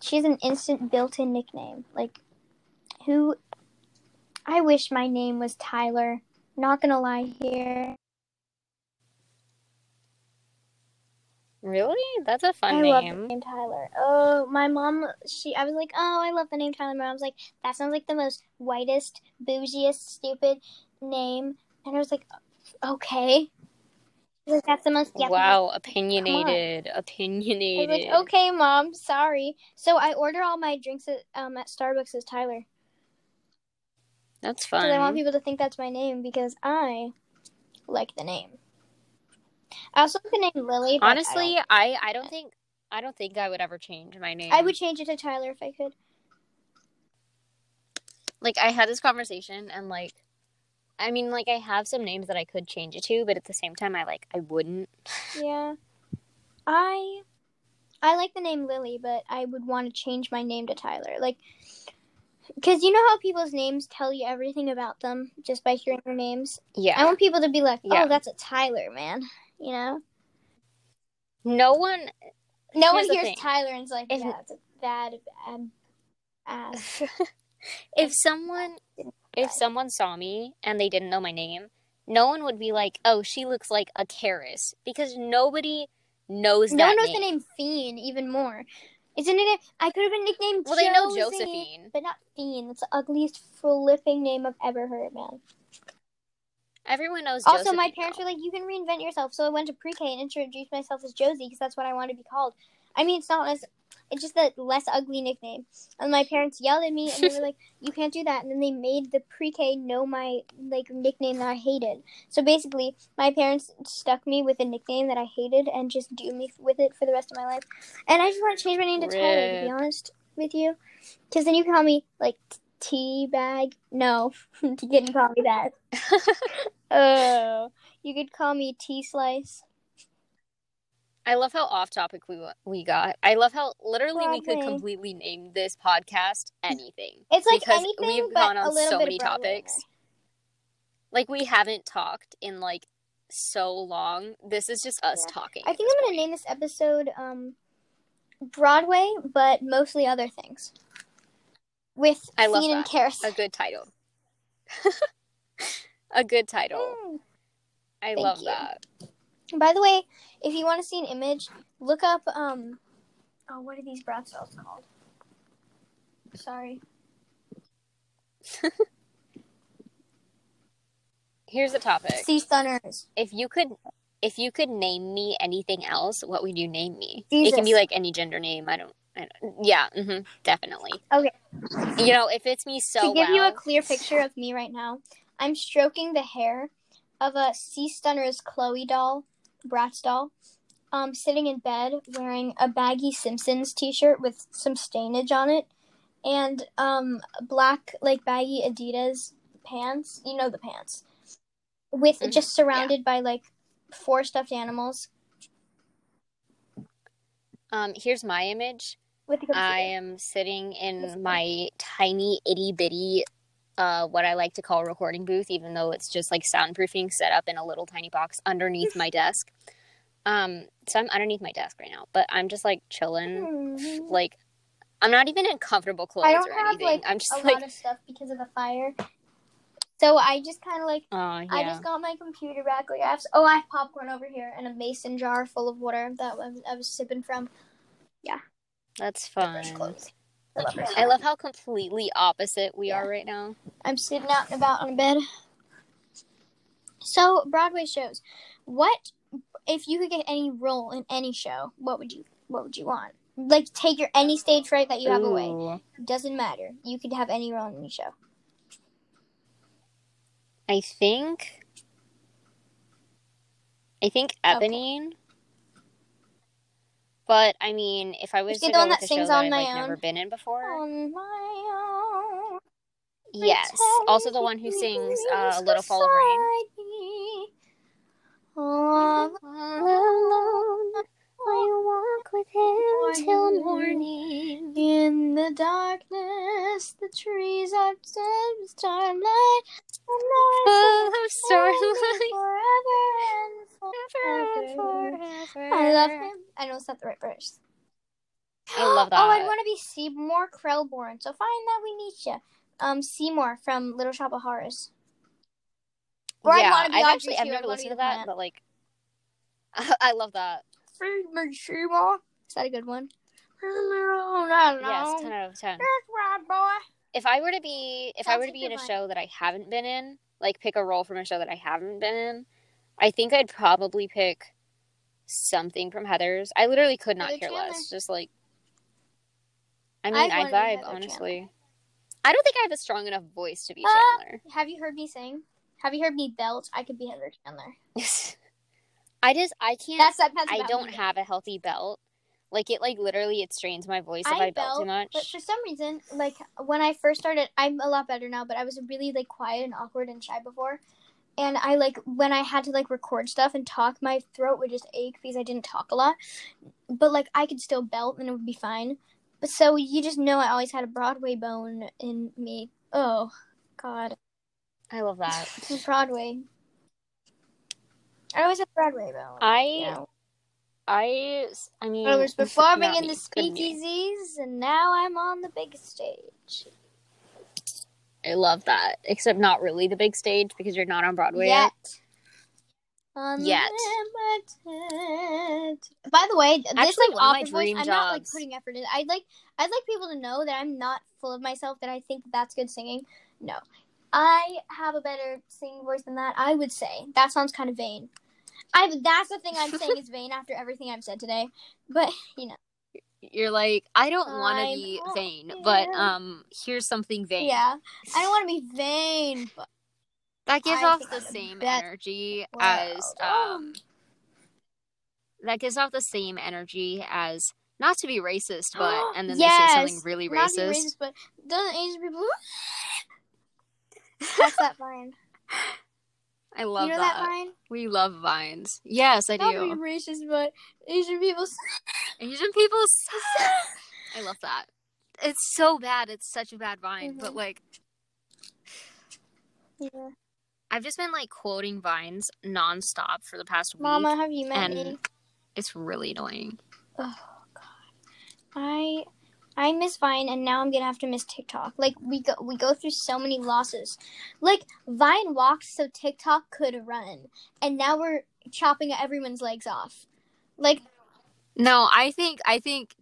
S1: she has an instant built-in nickname. Like, who? I wish my name was Tyler. Not gonna lie here.
S2: Really? That's a fun
S1: I love the
S2: name.
S1: name Tyler. Oh, my mom. She. I was like, oh, I love the name Tyler. My mom's like, that sounds like the most whitest, bougiest, stupid name. And I was like, okay. Like that's the most. yucky
S2: Wow, opinionated. Opinionated.
S1: Like, okay, mom, sorry. So I order all my drinks at um at Starbucks as Tyler
S2: That's
S1: because I want people to think that's my name because I like the name. I also like the name Lily. but I
S2: Honestly,
S1: don't-
S2: I, I don't think I don't think I would ever change my name.
S1: I would change it to Tyler if I could.
S2: like I had this conversation and like I mean like I have some names that I could change it to, but at the same time I like I wouldn't.
S1: Yeah, I I like the name Lily, but I would want to change my name to Tyler, like. Because you know how people's names tell you everything about them just by hearing their names?
S2: Yeah, I
S1: want people to be like, oh,
S2: Yeah.
S1: that's a Tyler, man. You know?
S2: No one
S1: No one hears
S2: thing.
S1: Tyler and is like,
S2: If-
S1: yeah, it's a bad, bad ass.
S2: if someone if someone saw me and they didn't know my name, no one would be like, "Oh, she looks like a Karis," because nobody knows
S1: No
S2: that
S1: one knows the name Phine even more. A nickname. I could have been nicknamed
S2: Well, they know
S1: Josie,
S2: Josephine.
S1: but not Phine. It's the ugliest flipping name I've ever heard, man.
S2: Everyone knows.
S1: Also, my parents
S2: though.
S1: were like, "You can reinvent yourself." So I went to pre-K and introduced myself as Josie because that's what I wanted to be called. I mean, it's not as it's just a less ugly nickname. And my parents yelled at me and they were like, "You can't do that." And then they made the pre-K know my like nickname that I hated. So basically, my parents stuck me with a nickname that I hated and just do me with it for the rest of my life. And I just want to change my name to Tyler, to be honest with you, because then you can call me like Tea Bag. No, you didn't call me that. Oh, you could call me Tea Slice.
S2: I love how off topic we we got. I love how literally we could completely name this podcast anything.
S1: It's like
S2: Because
S1: anything,
S2: we've gone on so many
S1: of Broadway in
S2: topics. Like we haven't talked in like so long. This is just us
S1: Yeah.
S2: talking.
S1: I think I'm gonna name this episode um, Broadway, but mostly other things. With
S2: I love
S1: and
S2: a good title. a good title.
S1: Mm.
S2: I
S1: Thank
S2: love
S1: you.
S2: that.
S1: By the way, if you want to see an image, look up um, oh, what are these brat cells called? Sorry.
S2: Here's the topic.
S1: Sea Stunners.
S2: If you could if you could name me anything else, what would you name me? It can be like any gender name. I don't. I don't yeah, hmm definitely.
S1: Okay.
S2: You know, if it's me so
S1: to give you a clear picture of me right now, I'm stroking the hair of a Sea Stunner's Chloe doll, Bratz doll, um, sitting in bed wearing a baggy Simpsons T-shirt with some stainage on it, and um, black like baggy Adidas pants. You know the pants, with
S2: Mhm,
S1: just surrounded by like four stuffed animals
S2: um, here's my image.
S1: with.
S2: I am sitting in my tiny itty bitty, uh, what I like to call recording booth, even though it's just like soundproofing set up in a little tiny box underneath my desk. Um, so I'm underneath my desk right now, but I'm just like chilling.
S1: Hmm.
S2: Like, I'm not even in comfortable clothes
S1: I don't
S2: or
S1: have
S2: anything.
S1: like
S2: I'm just
S1: a
S2: like,
S1: lot of stuff because of the fire. So I just kind of like
S2: oh yeah,
S1: I just got my computer back. Like I have, oh, I have popcorn over here and a mason jar full of water that I was, I was sipping from.
S2: Yeah,
S1: that's
S2: fun.
S1: Brush clothes. I love it.
S2: I love how completely opposite we
S1: Yeah.
S2: are right now.
S1: I'm sitting out and about on a bed. So Broadway shows. What if you could get any role in any show? What would you What would you want? Like take your any stage fright that you have away.
S2: Ooh.
S1: Doesn't matter. You could have any role in any show.
S2: I think. I think
S1: Okay.
S2: But I mean, if I was to
S1: the
S2: go
S1: one
S2: with
S1: that
S2: a show
S1: sings
S2: that
S1: On
S2: I've
S1: My
S2: like never
S1: Own?
S2: been in before,
S1: On my own.
S2: yes. Also, the one who sings uh, "A Little Fall of Rain."
S1: All
S2: alone, I walk with him till morning.
S1: in the darkness, the trees are dim with starlight. I
S2: Full of starlight,
S1: forever and
S2: forever,
S1: forever.
S2: forever.
S1: I love him. I know it's not the right verse.
S2: I love that.
S1: Oh, I'd want to be Seymour Krellborn. So fine that we need you. Um, Seymour from Little Shop of Horrors. Or I'd
S2: yeah,
S1: wanna be
S2: I've actually. I've never listened to that, but like, I love that.
S1: Seymour Seymour. Is that a good one? I don't know.
S2: Yes, ten out of ten.
S1: That's right, boy.
S2: If I were to be, if I were to be in a
S1: one.
S2: show that I haven't been in, like pick a role from a show that I haven't been in, I think I'd probably pick something from Heathers. I literally could not
S1: Heather
S2: care
S1: Chandler.
S2: less. Just like, I mean,
S1: I'd
S2: I'd
S1: wanna be
S2: vibe honestly. I don't think I have a strong enough voice to be
S1: Ah!
S2: Chandler.
S1: Have you heard me sing? Have you heard me belt? I could be Heather Chandler.
S2: I just I can't.
S1: That.
S2: I don't have a healthy belt. Like it, like literally, it strains my voice if
S1: I
S2: I, belt too much.
S1: But for some reason, like when I first started, I'm a lot better now. But I was really like quiet and awkward and shy before. And I like when I had to like record stuff and talk, my throat would just ache because I didn't talk a lot. But like I could still belt and it would be fine. But so you just know I always had a Broadway bone in me. Oh God,
S2: I love that.
S1: Broadway. I was had Broadway bone.
S2: I,
S1: you know?
S2: I, I mean,
S1: I was performing in the speakeasies, and now I'm on the big stage.
S2: I love that. Except not really the big stage because you're not on Broadway yet.
S1: Yet.
S2: Yet.
S1: By the way, this
S2: Actually,
S1: like opera voice, I'm not like putting effort in. I'd like I'd like people to know that I'm not full of myself. That I think that that's good singing. No, I have a better singing voice than that. I would say that sounds kind of vain. I that's the thing I'm saying is vain after everything I've said today. But you know,
S2: You're like, I don't want to be vain, but um, here's something vain.
S1: yeah, I don't want to be vain. But
S2: that gives
S1: I
S2: off the same energy
S1: world.
S2: as um, that gives off the same energy as not to be racist, but and then they say something really
S1: not to be
S2: racist.
S1: racist, but doesn't Asian people? That's that vine.
S2: I love
S1: you know
S2: that.
S1: that line?
S2: We love vines. Yes, I
S1: Not
S2: do.
S1: be racist, but Asian people.
S2: Asian people. I love that. It's so bad. It's such a bad vine, but
S1: Mhm.
S2: like
S1: Yeah.
S2: I've just been like quoting vines nonstop for the past week.
S1: Mama, have you met
S2: and
S1: me?
S2: it's really annoying.
S1: Oh God, I I miss Vine, and now I'm gonna have to miss TikTok. Like we go we go through so many losses. Like Vine walked so TikTok could run, and now we're chopping everyone's legs off. Like
S2: No, I think I think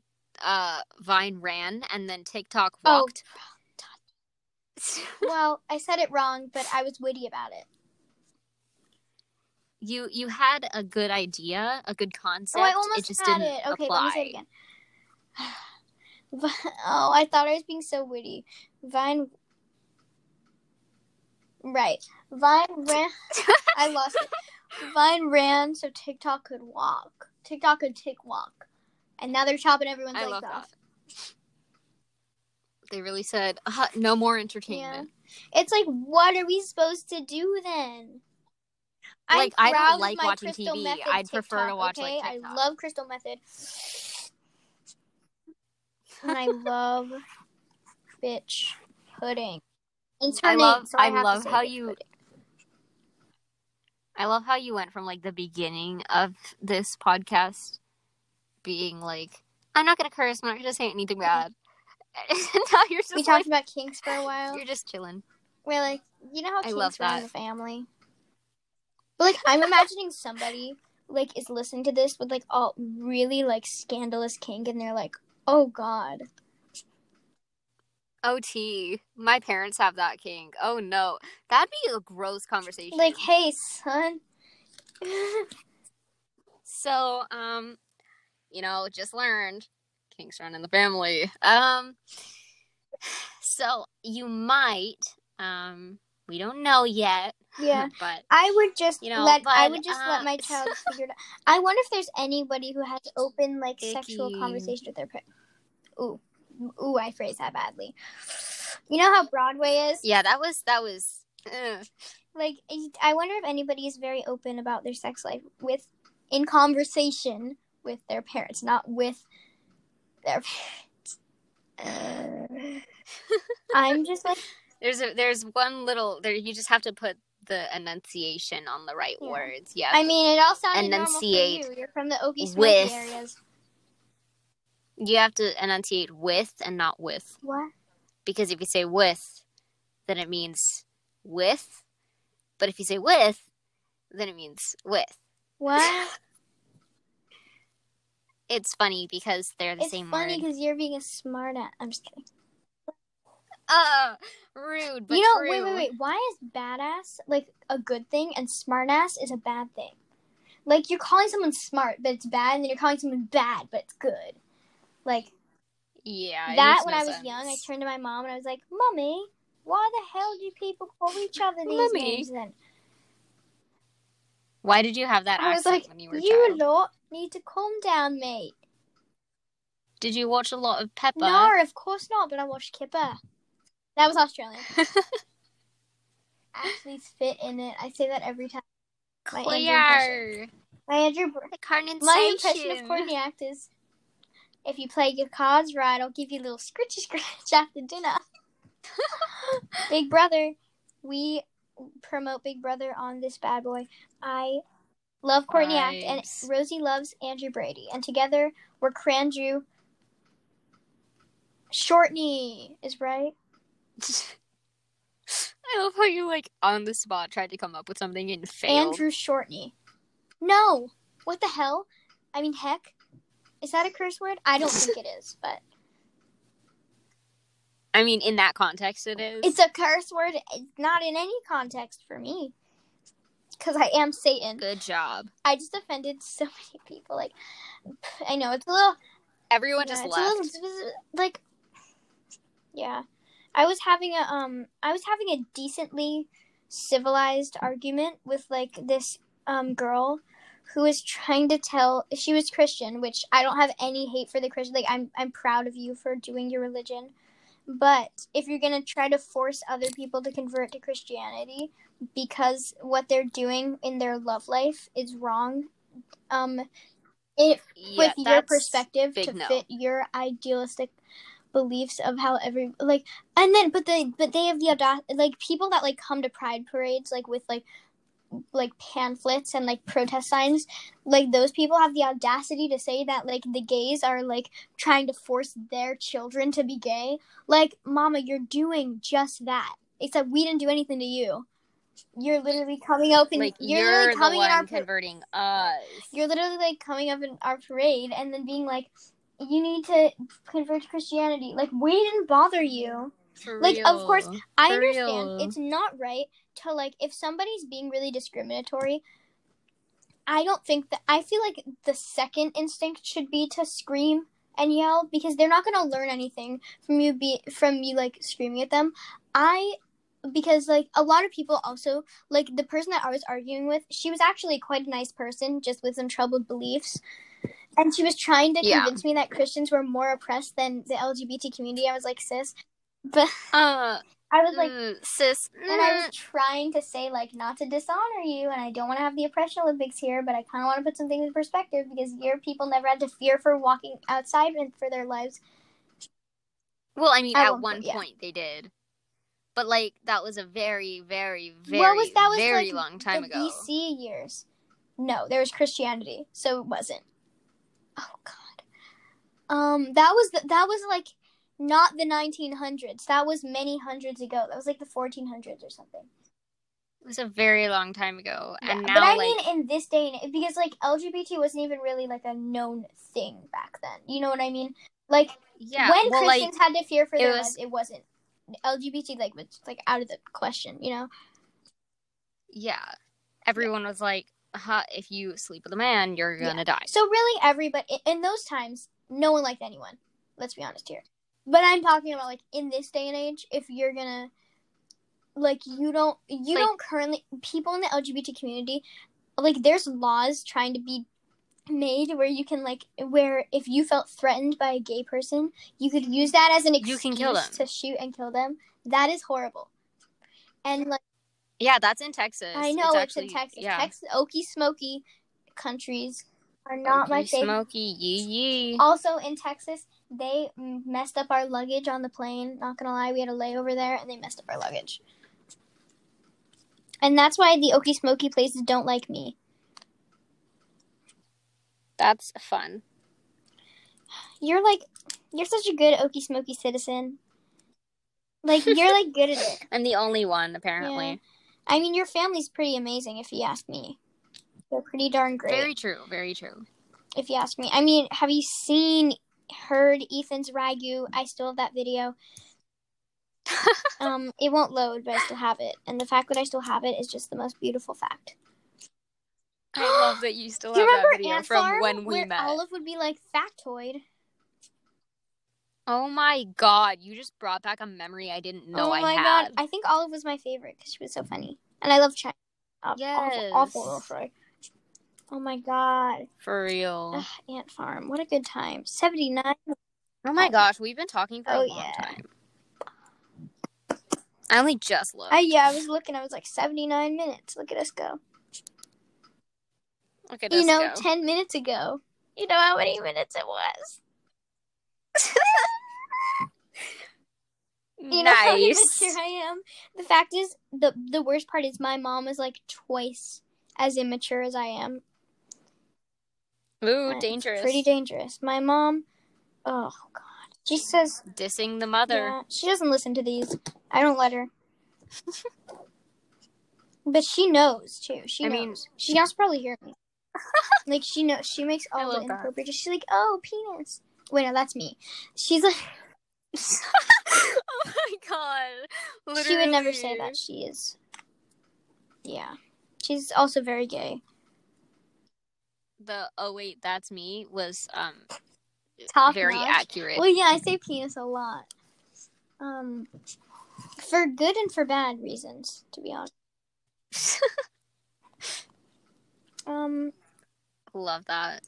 S2: uh Vine ran and then TikTok
S1: Oh.
S2: walked.
S1: well, I said it wrong, but I was witty about it.
S2: you you had a good idea, a good concept.
S1: Oh, I almost
S2: it just
S1: had
S2: didn't
S1: it. Okay,
S2: apply.
S1: let me say it again. Oh, I thought I was being so witty. Vine. Right. Vine ran. I lost it. Vine ran so TikTok could walk. TikTok could tick walk. And now they're chopping everyone's
S2: I
S1: legs off.
S2: that. They really said uh, no more entertainment.
S1: It's like, what are we supposed to do then? I'm
S2: Like, I don't like watching TV. I'd prefer to watch,
S1: okay?
S2: like, TikTok.
S1: I love Crystal Method. And I love bitch pudding. It's her
S2: I
S1: name,
S2: love-
S1: so I,
S2: I love how you-
S1: pudding.
S2: I love how you went from like the beginning of this podcast being like, I'm not gonna curse, I'm not gonna say anything bad. Now you're just
S1: We
S2: like,
S1: talked about kinks for a while.
S2: you're just chilling.
S1: We're like, you know how
S2: I
S1: kinks
S2: love
S1: run in the family. But like, I'm imagining somebody like is listening to this with like all really like scandalous kink, and they're like, oh god.
S2: OT. My parents have that kink. Oh no. That'd be a gross conversation.
S1: Like, hey, son.
S2: So, um, you know, just learned kinks run in the family. Um, so you might, um, we don't know yet.
S1: yeah.
S2: but
S1: I would just
S2: You know,
S1: let I would just
S2: uh,
S1: let my child figure it out. I wonder if there's anybody who has open like sexual conversation with their parents. Ooh, ooh, I phrased that badly. You know how Broadway is?
S2: yeah, that was that was. ugh.
S1: Like, I wonder if anybody is very open about their sex life with in conversation with their parents, not with their parents. Uh, I'm just like,
S2: There's a there's one little there. You just have to put the enunciation on the right
S1: Yeah.
S2: words. Yeah.
S1: I mean, it all sounded normal for
S2: Enunciate
S1: you. You're from the Okie
S2: with-
S1: areas.
S2: You have to enunciate with and not with.
S1: What?
S2: Because if you say with, then it means with. But if you say with, then it means with.
S1: What?
S2: It's funny because they're the
S1: it's
S2: same
S1: funny because you're being a smart ass. I'm just kidding.
S2: Uh, rude, but
S1: you know,
S2: true.
S1: wait, wait, wait. Why is badass like a good thing and smartass is a bad thing? Like you're calling someone smart, but it's bad, and then you're calling someone bad, but it's good. Like
S2: Yeah,
S1: that when
S2: no
S1: I was
S2: sense.
S1: young, I turned to my mom and I was like, "Mommy, why the hell do people call each other these
S2: Mummy.
S1: names?" Then
S2: Why did you have that
S1: I was like,
S2: when you were a
S1: "You
S2: child?
S1: lot need to calm down, mate."
S2: Did you watch a lot of Peppa?
S1: No, of course not. But I watched Kipper. That was Australian. Athletes fit in it. I say that every time. My Andrew
S2: Clear.
S1: My Andrew. My impression of Courtney Act is if you play your cards right, I'll give you a little scritchy scratch after dinner. Big Brother, we promote Big Brother on this bad boy. I love Courtney Act, and Rosie loves Andrew Brady, and together we're Cranju. Shortney is right.
S2: I love how you like on the spot tried to come up with something and failed.
S1: Andrew Shortney. No, what the hell? I mean, heck, is that a curse word? I don't think it is, but
S2: I mean, in that context, it is.
S1: It's a curse word. It's not in any context for me. Because I am Satan.
S2: good job.
S1: I just offended so many people. Like, I know it's a little.
S2: Everyone
S1: yeah,
S2: just left.
S1: little- like, yeah. I was having a um. I was having a decently civilized argument with like this um girl who was trying to tell she was Christian, which I don't have any hate for the Christian. Like, I'm I'm proud of you for doing your religion. But if you're gonna try to force other people to convert to Christianity because what they're doing in their love life is wrong, um, if
S2: Yeah,
S1: with your perspective to
S2: no.
S1: fit your idealistic beliefs of how every like and then but they but they have the audacity like people that like come to pride parades like with like like pamphlets and like protest signs like those people have the audacity to say that like the gays are like trying to force their children to be gay. Like mama you're doing just that. Except we didn't do anything to you. You're literally coming up and
S2: Like
S1: you're,
S2: you're,
S1: literally coming in our par-
S2: converting us.
S1: you're literally like coming up in our parade and then being like you need to convert to christianity. Like we didn't bother you.
S2: For
S1: like, of course, i
S2: For
S1: understand.
S2: real.
S1: it's not right to like if somebody's being really discriminatory i don't think that i feel like the second instinct should be to scream and yell because they're not going to learn anything from you be from you like screaming at them. I because like a lot of people also like the person that i was arguing with she was actually quite a nice person just with some troubled beliefs and she was trying to
S2: Yeah.
S1: convince me that christians were more oppressed than the lgbt community i was like sis but
S2: Uh,
S1: i was like
S2: mm, sis.
S1: and I
S2: mm.
S1: was trying to say like not to dishonor you, and I don't want to have the oppression Olympics here, but I kind of want to put some things in perspective because your people never had to fear for walking outside and for their lives.
S2: Well, I mean,
S1: At
S2: at
S1: one
S2: one
S1: point, yeah.
S2: they did, but like that was a very, very, very,
S1: was- that was,
S2: very
S1: like,
S2: long time
S1: the
S2: ago.
S1: BC years, no, there was Christianity, so it wasn't. Oh God, um, that was the, that was like not the 1900s. That was many hundreds ago. That was like the 1400s or something.
S2: It was a very long time ago, and
S1: Yeah,
S2: now
S1: but I
S2: like
S1: mean, in this day and because like LGBT wasn't even really like a known thing back then. You know what I mean? Like
S2: yeah,
S1: when
S2: well, like
S1: Christians had to fear for their
S2: was-
S1: lives, it wasn't LGBT. Like was like out of the question. You know?
S2: yeah, everyone was like, if you sleep with a man, you're gonna die.
S1: So really, everybody in those times, no one liked anyone. Let's be honest here. But I'm talking about like in this day and age, if you're gonna like you don't you
S2: Like-
S1: don't currently people in the LGBT community like there's laws trying to be made where you can like where if you felt threatened by a gay person, you could use that as an
S2: You
S1: excuse
S2: can kill them.
S1: to shoot and kill them. That is horrible. And like
S2: Yeah, that's in Texas.
S1: I know it's,
S2: actually,
S1: in Texas.
S2: Yeah.
S1: Texas Okie Smoky countries are not my
S2: Okie
S1: favorite.
S2: Smoky, yee yee.
S1: Also in Texas, they messed up our luggage on the plane. Not gonna lie, we had a layover there, and they messed up our luggage. And that's why the Okie Smoky places don't like me.
S2: That's fun.
S1: You're like, you're such a good Okie Smoky citizen. Like you're like good at it.
S2: I'm the only one, apparently.
S1: I mean, your family's pretty amazing, if you ask me. They're pretty darn great,
S2: Very true. Very true.
S1: if you ask me. I mean, have you seen, heard Ethan's ragu? I still have that video. um, it won't load, but I still have it, and the fact that I still have it is just the most beautiful fact.
S2: I love that you still
S1: you
S2: have that video
S1: Ant
S2: from
S1: Farm
S2: when we
S1: where
S2: met.
S1: Olive would be like factoid?
S2: Oh my god, you just brought back a memory I didn't know
S1: oh
S2: I had.
S1: oh my
S2: had.
S1: god, I think Olive was my favorite because she was so funny, and I love China. Awful,
S2: Yes.
S1: awful, awful. Oh my god,
S2: For real.
S1: Ugh, Ant Farm, what a good time. Seventy nine.
S2: Oh my gosh, we've been talking for
S1: Oh,
S2: a long
S1: yeah.
S2: time. I only just looked.
S1: I yeah, I was looking. I was like seventy nine minutes. Look at us go.
S2: Look at
S1: you
S2: us
S1: know,
S2: go.
S1: ten minutes ago. You know how many minutes it was. You know how
S2: nice.
S1: immature I am. The fact is, the the worst part is my mom is like twice as immature as I am.
S2: Ooh,
S1: It's
S2: dangerous.
S1: Pretty dangerous. My mom. Oh God. She says
S2: Dissing the mother.
S1: yeah, she doesn't listen to these. I don't let her. but she knows too. She
S2: I
S1: knows.
S2: mean-
S1: she can also probably hear me. like she knows. She makes all the
S2: that.
S1: inappropriate. She's like, "Oh, penis." Wait, no, that's me. She's like,
S2: oh my god.
S1: she would never say that. She is. Yeah, she's also very gay.
S2: The oh wait, that's me was um
S1: Top
S2: very
S1: notch.
S2: accurate.
S1: Well, yeah, I say penis a lot. Um, for good and for bad reasons, to be honest. Um,
S2: Love that.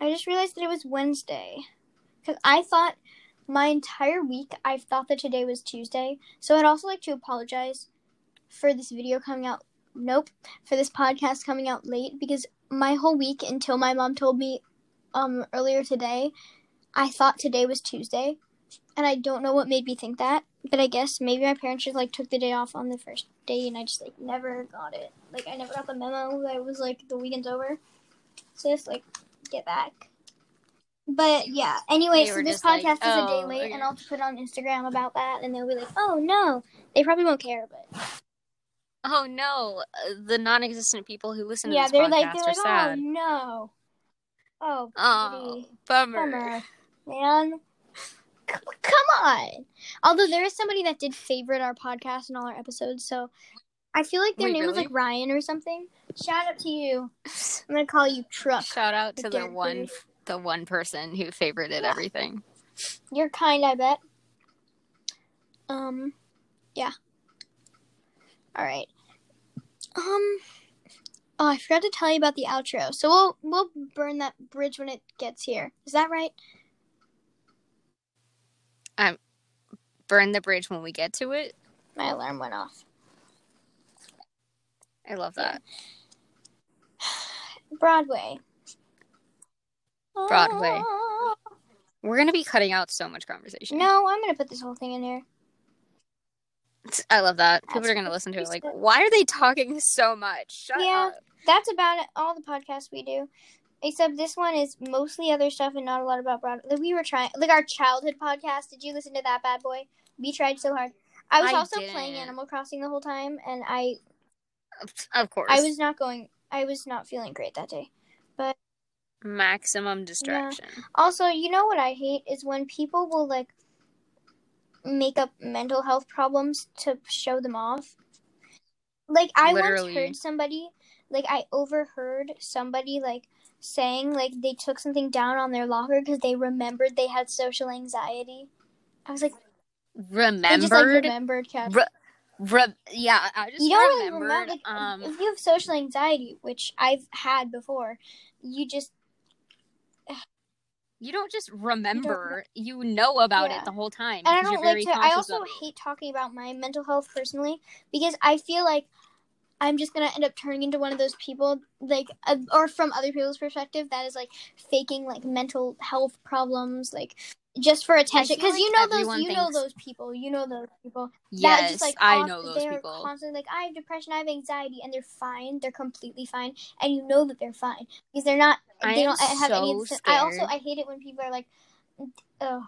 S1: I just realized that it was Wednesday. Because I thought my entire week, I've thought that today was Tuesday. So I'd also like to apologize for this video coming out. Nope. For this podcast coming out late. Because my whole week until my mom told me um earlier today, I thought today was Tuesday. And I don't know what made me think that. But I guess maybe my parents just like took the day off on the first day and I just like never got it. Like I never got the memo that it was like the weekend's over. So just like get back. But yeah, anyway,
S2: They
S1: so this
S2: just like,
S1: podcast is a day
S2: "Oh,
S1: late,
S2: okay."
S1: and I'll put it on Instagram about that, and they'll be like, "Oh no," they probably won't care, but
S2: Oh no, uh, the non-existent people who listen
S1: yeah,
S2: to this
S1: they're like,
S2: podcast
S1: they're
S2: are
S1: like, "Oh no, oh,
S2: Oh, bummer.
S1: bummer, man." C- Come on. Although there is somebody that did favorite our podcast and all our episodes, so I feel like their
S2: Wait,
S1: name was like Ryan or something. Shout out to you. I'm gonna call you Truck.
S2: Shout out to the one. The one person who favorited
S1: Yeah.
S2: everything.
S1: You're kind, I bet. Um, yeah. All right. Um. Oh, I forgot to tell you about the outro. So we'll we'll burn that bridge when it gets here. Is that right?
S2: Um, burn the bridge when we get to it.
S1: My alarm went off.
S2: I love that.
S1: Broadway.
S2: Broadway.
S1: Ah.
S2: We're gonna be cutting out so much conversation.
S1: No, I'm gonna put this whole thing in here.
S2: I love that. People
S1: That's
S2: are gonna listen to it like, why are they talking so much? Shut
S1: Yeah.
S2: up.
S1: That's about it. All the podcasts we do, except this one is mostly other stuff and not a lot about Broadway. Like we were trying, like our childhood podcast. Did you listen to that bad boy? We tried so hard. I was
S2: I
S1: also playing
S2: didn't.
S1: Animal Crossing the whole time, and I
S2: Of course.
S1: I was not going. I was not feeling great that day.
S2: Maximum distraction.
S1: Also, you know what I hate is when people will like make up mental health problems to show them off. Like I
S2: Literally.
S1: once heard somebody, like I overheard somebody like saying like they took something down on their locker because they remembered they had social anxiety. I was like, they just like
S2: Remembered.
S1: remembered.
S2: Re- re- yeah, I just
S1: you don't really
S2: remembered.
S1: remember. Like,
S2: um,
S1: if you have social anxiety, which I've had before, you just
S2: you don't just remember; you know about
S1: Yeah.
S2: it the whole time.
S1: and I don't like to. I also hate talking about my mental health personally because I feel like I'm just gonna end up turning into one of those people, like, uh, or from other people's perspective, that is like faking like mental health problems, like just for attention. Because you know those, you know those people, you know those people.
S2: Yes,
S1: just, like,
S2: I
S1: off-
S2: know those people.
S1: they're
S2: people.
S1: constantly like, I have depression, I have anxiety, and they're fine. They're completely fine, and you know that they're fine because they're not.
S2: I
S1: they don't uh, have any.
S2: so
S1: Of the, I also. I hate it when people are like, oh,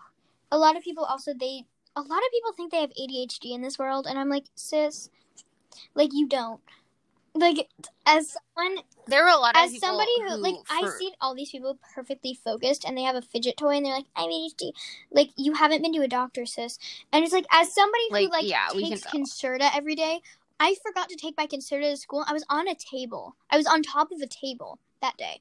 S1: a lot of people also they a lot of people think they have ADHD in this world, and I'm like, sis, like you don't. Like as someone
S2: There were a lot of people.
S1: as somebody who, like I see all these people perfectly focused and they have a fidget toy and they're like I'm ADHD. Like you haven't been to a doctor, sis. And it's like as somebody who
S2: Like,
S1: like
S2: yeah,
S1: takes. Concerta every day, I forgot to take my Concerta to school. I was on a table. I was on top of a table that day.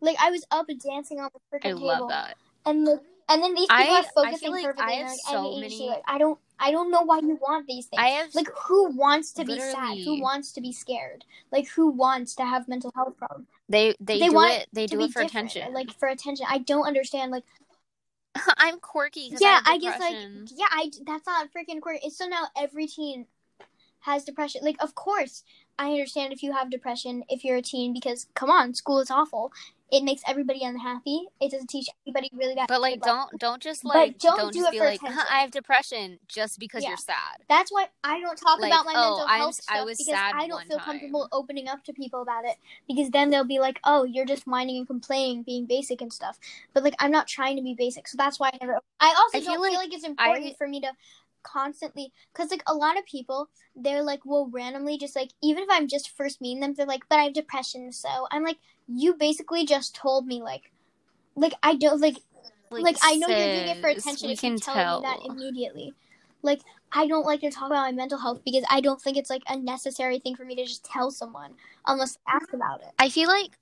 S1: Like I was up and dancing on the freaking
S2: I
S1: table.
S2: love that.
S1: And the, and then these people
S2: I-
S1: are
S2: I
S1: focusing
S2: feel like
S1: perfectly.
S2: I have
S1: like,
S2: so many-
S1: Like, I don't I don't know why you want these things.
S2: I have
S1: like who wants to be sad? Who wants to be scared? Like who wants to have mental health problems?
S2: they they,
S1: they
S2: do
S1: want
S2: it they do it for
S1: different,
S2: attention.
S1: Like for attention. I don't understand. Like
S2: I'm quirky.
S1: yeah,
S2: I,
S1: I guess like yeah, I that's not freaking quirky. It's so now every teen has depression. Like of course I understand if you have depression if you're a teen because come on, school is awful. It makes everybody unhappy. It doesn't teach anybody really that.
S2: But like, don't don't just
S1: But
S2: like
S1: don't
S2: don't,
S1: do
S2: just
S1: it
S2: be
S1: for
S2: like, "Huh, I have depression just because
S1: Yeah.
S2: you're sad.
S1: That's why I don't talk
S2: Like,
S1: about my
S2: oh,
S1: mental
S2: I'm
S1: health stuff
S2: I was
S1: because I don't feel
S2: time.
S1: comfortable opening up to people about it because then they'll be like, "Oh, you're just whining and complaining, being basic and stuff." But like, I'm not trying to be basic, so that's why I never. I also
S2: I
S1: don't
S2: feel
S1: feel
S2: like
S1: like it's important
S2: I-
S1: for me to constantly because like a lot of people they're like will randomly just like even if i'm just first meeting them they're like but i have depression so i'm like you basically just told me like like i don't like like, I know you're doing it for attention
S2: We
S1: if
S2: can
S1: you tell
S2: tell.
S1: me that immediately. Like I don't like to talk about my mental health because I don't think it's like a necessary thing for me to just tell someone unless they ask about it.
S2: I feel like,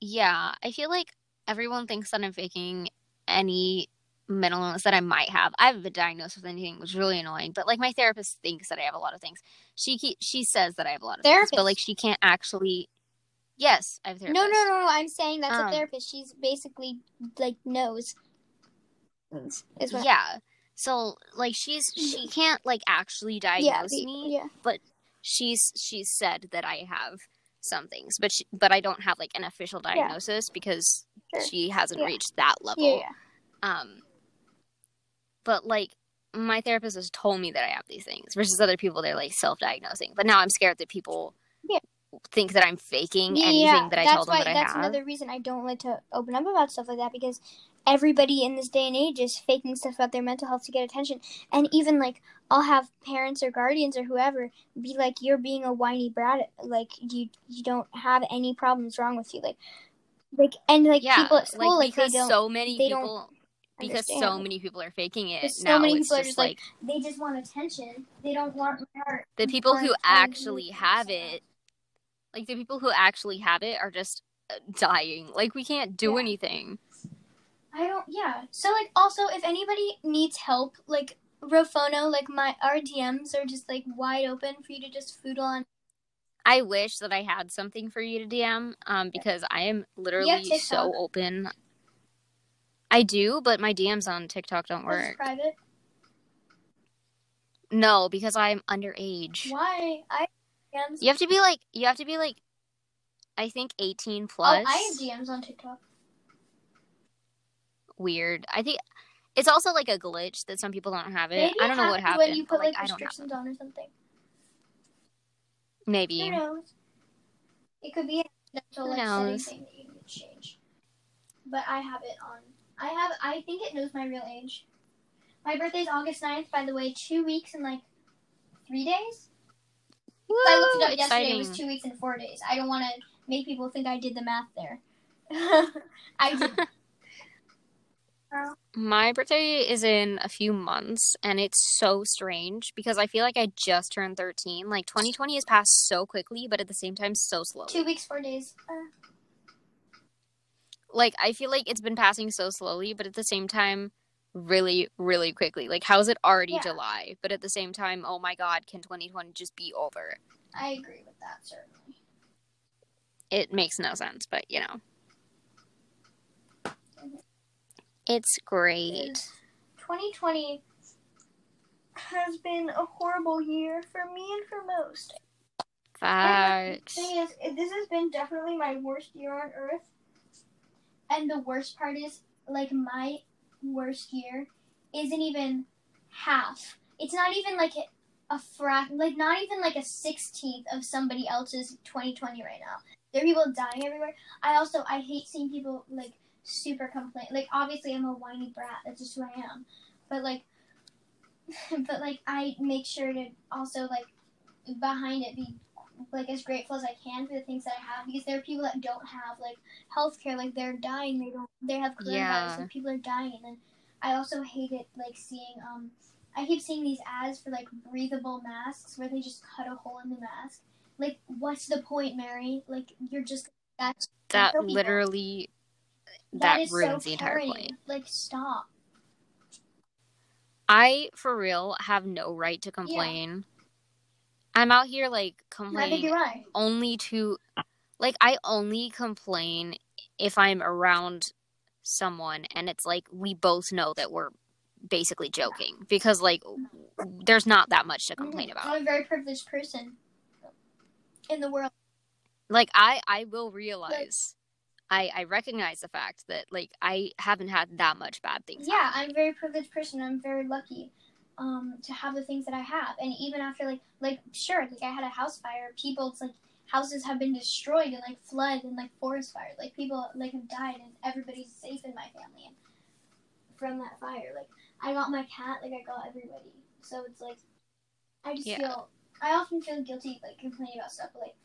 S2: yeah, I feel like everyone thinks that I'm faking any mental illness that I might have. I haven't been diagnosed with anything, which is really annoying. But like my therapist thinks that I have a lot of things. She keep, she says that I have a lot of things, but like she can't actually. Yes, I have a
S1: No,
S2: therapist.
S1: no, no, no. I'm saying that's
S2: Um,
S1: a therapist. She's basically like knows. Is what
S2: Yeah. So like she's she can't like actually
S1: yeah,
S2: diagnose
S1: the-
S2: me.
S1: yeah.
S2: She's she's said that I have some things, but she, but I don't have like an official diagnosis because
S1: Sure.
S2: she hasn't
S1: Yeah.
S2: reached that level.
S1: Yeah, yeah.
S2: Um, but like my therapist has told me that I have these things versus other people they're like self-diagnosing. But now I'm scared that people
S1: Yeah.
S2: think that I'm faking
S1: Yeah,
S2: anything that I
S1: that's
S2: tell them
S1: why
S2: that I
S1: that's
S2: have.
S1: another reason I don't like to open up about stuff like that because everybody in this day and age is faking stuff about their mental health to get attention. And even like I'll have parents or guardians or whoever be like, "You're being a whiny brat. Like you you don't have any problems wrong with you." Like like and like
S2: yeah,
S1: people at school like,
S2: because
S1: they don't
S2: so many
S1: they don't
S2: people because so many people are faking it
S1: so
S2: now.
S1: many
S2: it's
S1: people are
S2: just like,
S1: like, they just want attention. They don't want my heart.
S2: the people who
S1: to tell you
S2: actually have it, like the people who actually have it, are just uh, dying. Like we can't do
S1: Yeah.
S2: anything.
S1: I don't. Yeah. So like, also, if anybody needs help, like Rofono, like my our DMs are just like wide open for you to just foodle on.
S2: I wish that I had something for you to DM, um, because I am literally so open. I do, but my DMs on TikTok don't
S1: It's
S2: work.
S1: private.
S2: No, because I'm underage.
S1: Why? I DMs.
S2: You have to be like you have to be like I think 18 plus. Oh.
S1: I have DMs on TikTok.
S2: Weird. I think it's also like a glitch that some people don't have it.
S1: Maybe
S2: I don't
S1: it
S2: know what
S1: happens
S2: happened.
S1: when you
S2: but,
S1: put like,
S2: I don't have
S1: restrictions on or something.
S2: Maybe.
S1: Who knows? It could be accidental
S2: Who
S1: like thing that you need to change. But I have it on. I have. I think it knows my real age. My birthday's August 9th, by the way. Two weeks and like three days. I looked it up yesterday. It was two weeks and four days. I don't want to make people think I did the math there. I did.
S2: My birthday is in a few months, and it's so strange because I feel like I just turned 13. Like 2020 has passed so quickly, but at the same time, so slow.
S1: Two weeks, four days. Uh,
S2: Like I feel like it's been passing so slowly, but at the same time, really, really quickly. Like how's it already
S1: Yeah.
S2: July? But at the same time, oh my God, can 2020 just be over?
S1: I agree with that, certainly.
S2: It makes no sense, but you know, it's great.
S1: Is 2020 has been a horrible year for me and for most.
S2: Facts.
S1: the thing is, this has been definitely my worst year on earth. And the worst part is, like, my worst year isn't even half. It's not even like a, frac, like, not even like a 16th of somebody else's 2020 right now. There are people dying everywhere. I also, I hate seeing people, like, super complain. Like obviously I'm a whiny brat. That's just who I am. But like, but like I make sure to also like behind it be like as grateful as I can for the things that I have because there are people that don't have like healthcare. Like they're dying. They don't. They have coronavirus.
S2: Yeah.
S1: Like people are dying. And I also hate it like seeing um. I keep seeing these ads for like breathable masks where they just cut a hole in the mask. Like, what's the point, Mary? Like, you're just that's
S2: That
S1: people.
S2: literally that,
S1: is
S2: ruins
S1: so
S2: the entire point.
S1: Like, stop.
S2: I for real have no right to complain. I'm out here like complaining only to like I only complain if I'm around someone and it's like we both know that we're basically joking because like there's not that much to mm-hmm. complain about.
S1: I'm a very privileged person in the world.
S2: Like I I will realize I I recognize the fact that like I haven't had that much bad things.
S1: Yeah, I'm a very privileged person. I'm very lucky um, to have the things that I have. And even after like like sure, like I had a house fire. People's like houses have been destroyed and like flood and like forest fire. Like people like have died and everybody's safe in my family and from that fire. Like I got my cat, like I got everybody. So it's like I just
S2: Yeah.
S1: feel I often feel guilty like complaining about stuff, but like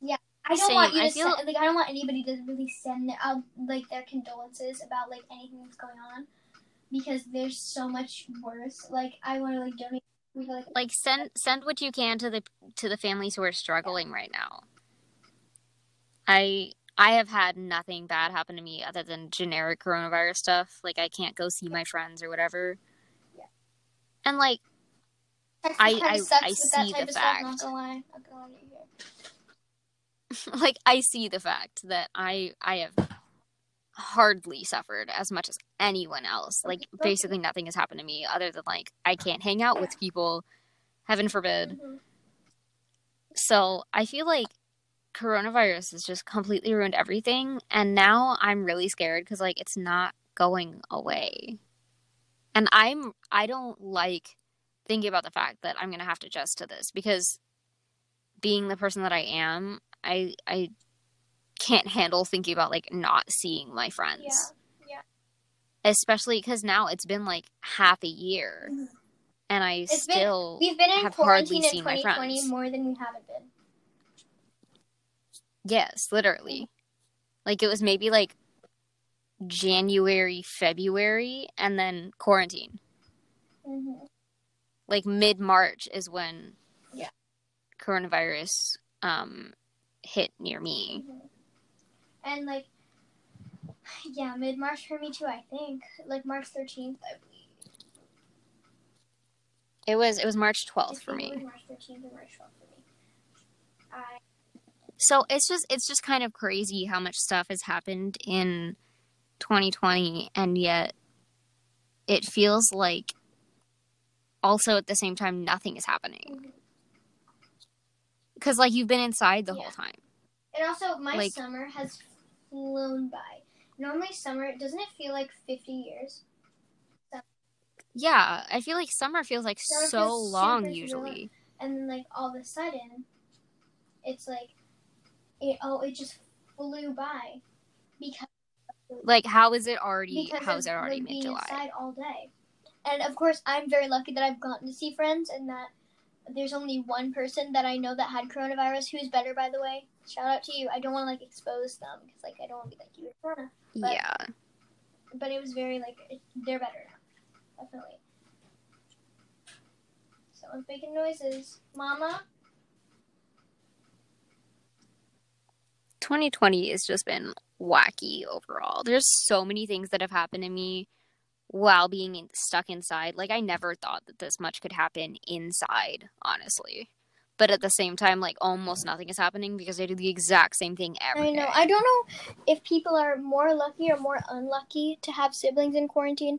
S1: yeah. I don't
S2: Same.
S1: want you to
S2: I feel-
S1: send, like I don't want anybody to really send out like their condolences about like anything that's going on because there's so much worse. Like I want to like donate like
S2: Like send send what you can to the to the families who are struggling right now. I I have had nothing bad happen to me other than generic coronavirus stuff. Like I can't go see my friends or whatever.
S1: Yeah.
S2: And like I- I- I see the fact.
S1: Lie, not gonna lie to you here.
S2: like I see the fact that I I have hardly suffered as much as anyone else. Like basically nothing has happened to me other than like I can't hang out with people, heaven forbid.
S1: Mhm.
S2: So I feel like coronavirus has just completely ruined everything and now I'm really scared cuz like it's not going away. And I'm I don't like thinking about the fact that I'm going to have to adjust to this because being the person that I am, I I can't handle thinking about like not seeing my friends.
S1: Yeah.
S2: Especially cuz now it's been like half a year
S1: Mhm.
S2: and I
S1: It's been-
S2: still
S1: We've been in
S2: have hardly
S1: quarantine in
S2: seen my
S1: 2020
S2: friends.
S1: more than we haven't been.
S2: Yes, literally. Like it was maybe like January, February, and then quarantine.
S1: Mm-hmm.
S2: Like mid March is when
S1: Yeah.
S2: coronavirus um hit near me.
S1: Mm-hmm. And like, yeah, mid March for me too. I think like March 13th. I believe.
S2: It was it was March twelfth for me.
S1: March 13th and March 12th for me. I
S2: So it's just it's just kind of crazy how much stuff has happened in 2020 and yet it feels like also at the same time nothing is happening.
S1: Mhm.
S2: Cuz like you've been inside the
S1: Yeah.
S2: whole time.
S1: and also my
S2: Like-
S1: summer has flown by. Normally summer doesn't it feel like 50 years?
S2: Yeah, I feel like summer feels like
S1: Summer
S2: so
S1: feels
S2: long usually.
S1: and then like all of a sudden it's like it oh it just flew by because
S2: Like how is it already how is it already
S1: like,
S2: mid July?
S1: all day and of course i'm very lucky that i've gotten to see friends and that there's only one person that i know that had coronavirus who's better by the way. Shout out to you. I don't want to like expose them because like i don't want to be like you corona but-
S2: Yeah.
S1: but it was very like it, they're better now definitely someone's making noises. Mama?
S2: 2020 has just been wacky overall. There's so many things that have happened to me while being in, stuck inside. Like I never thought that this much could happen inside, honestly. But at the same time, like almost nothing is happening because they do the exact same thing every
S1: I
S2: day.
S1: know. I don't know if people are more lucky or more unlucky to have siblings in quarantine.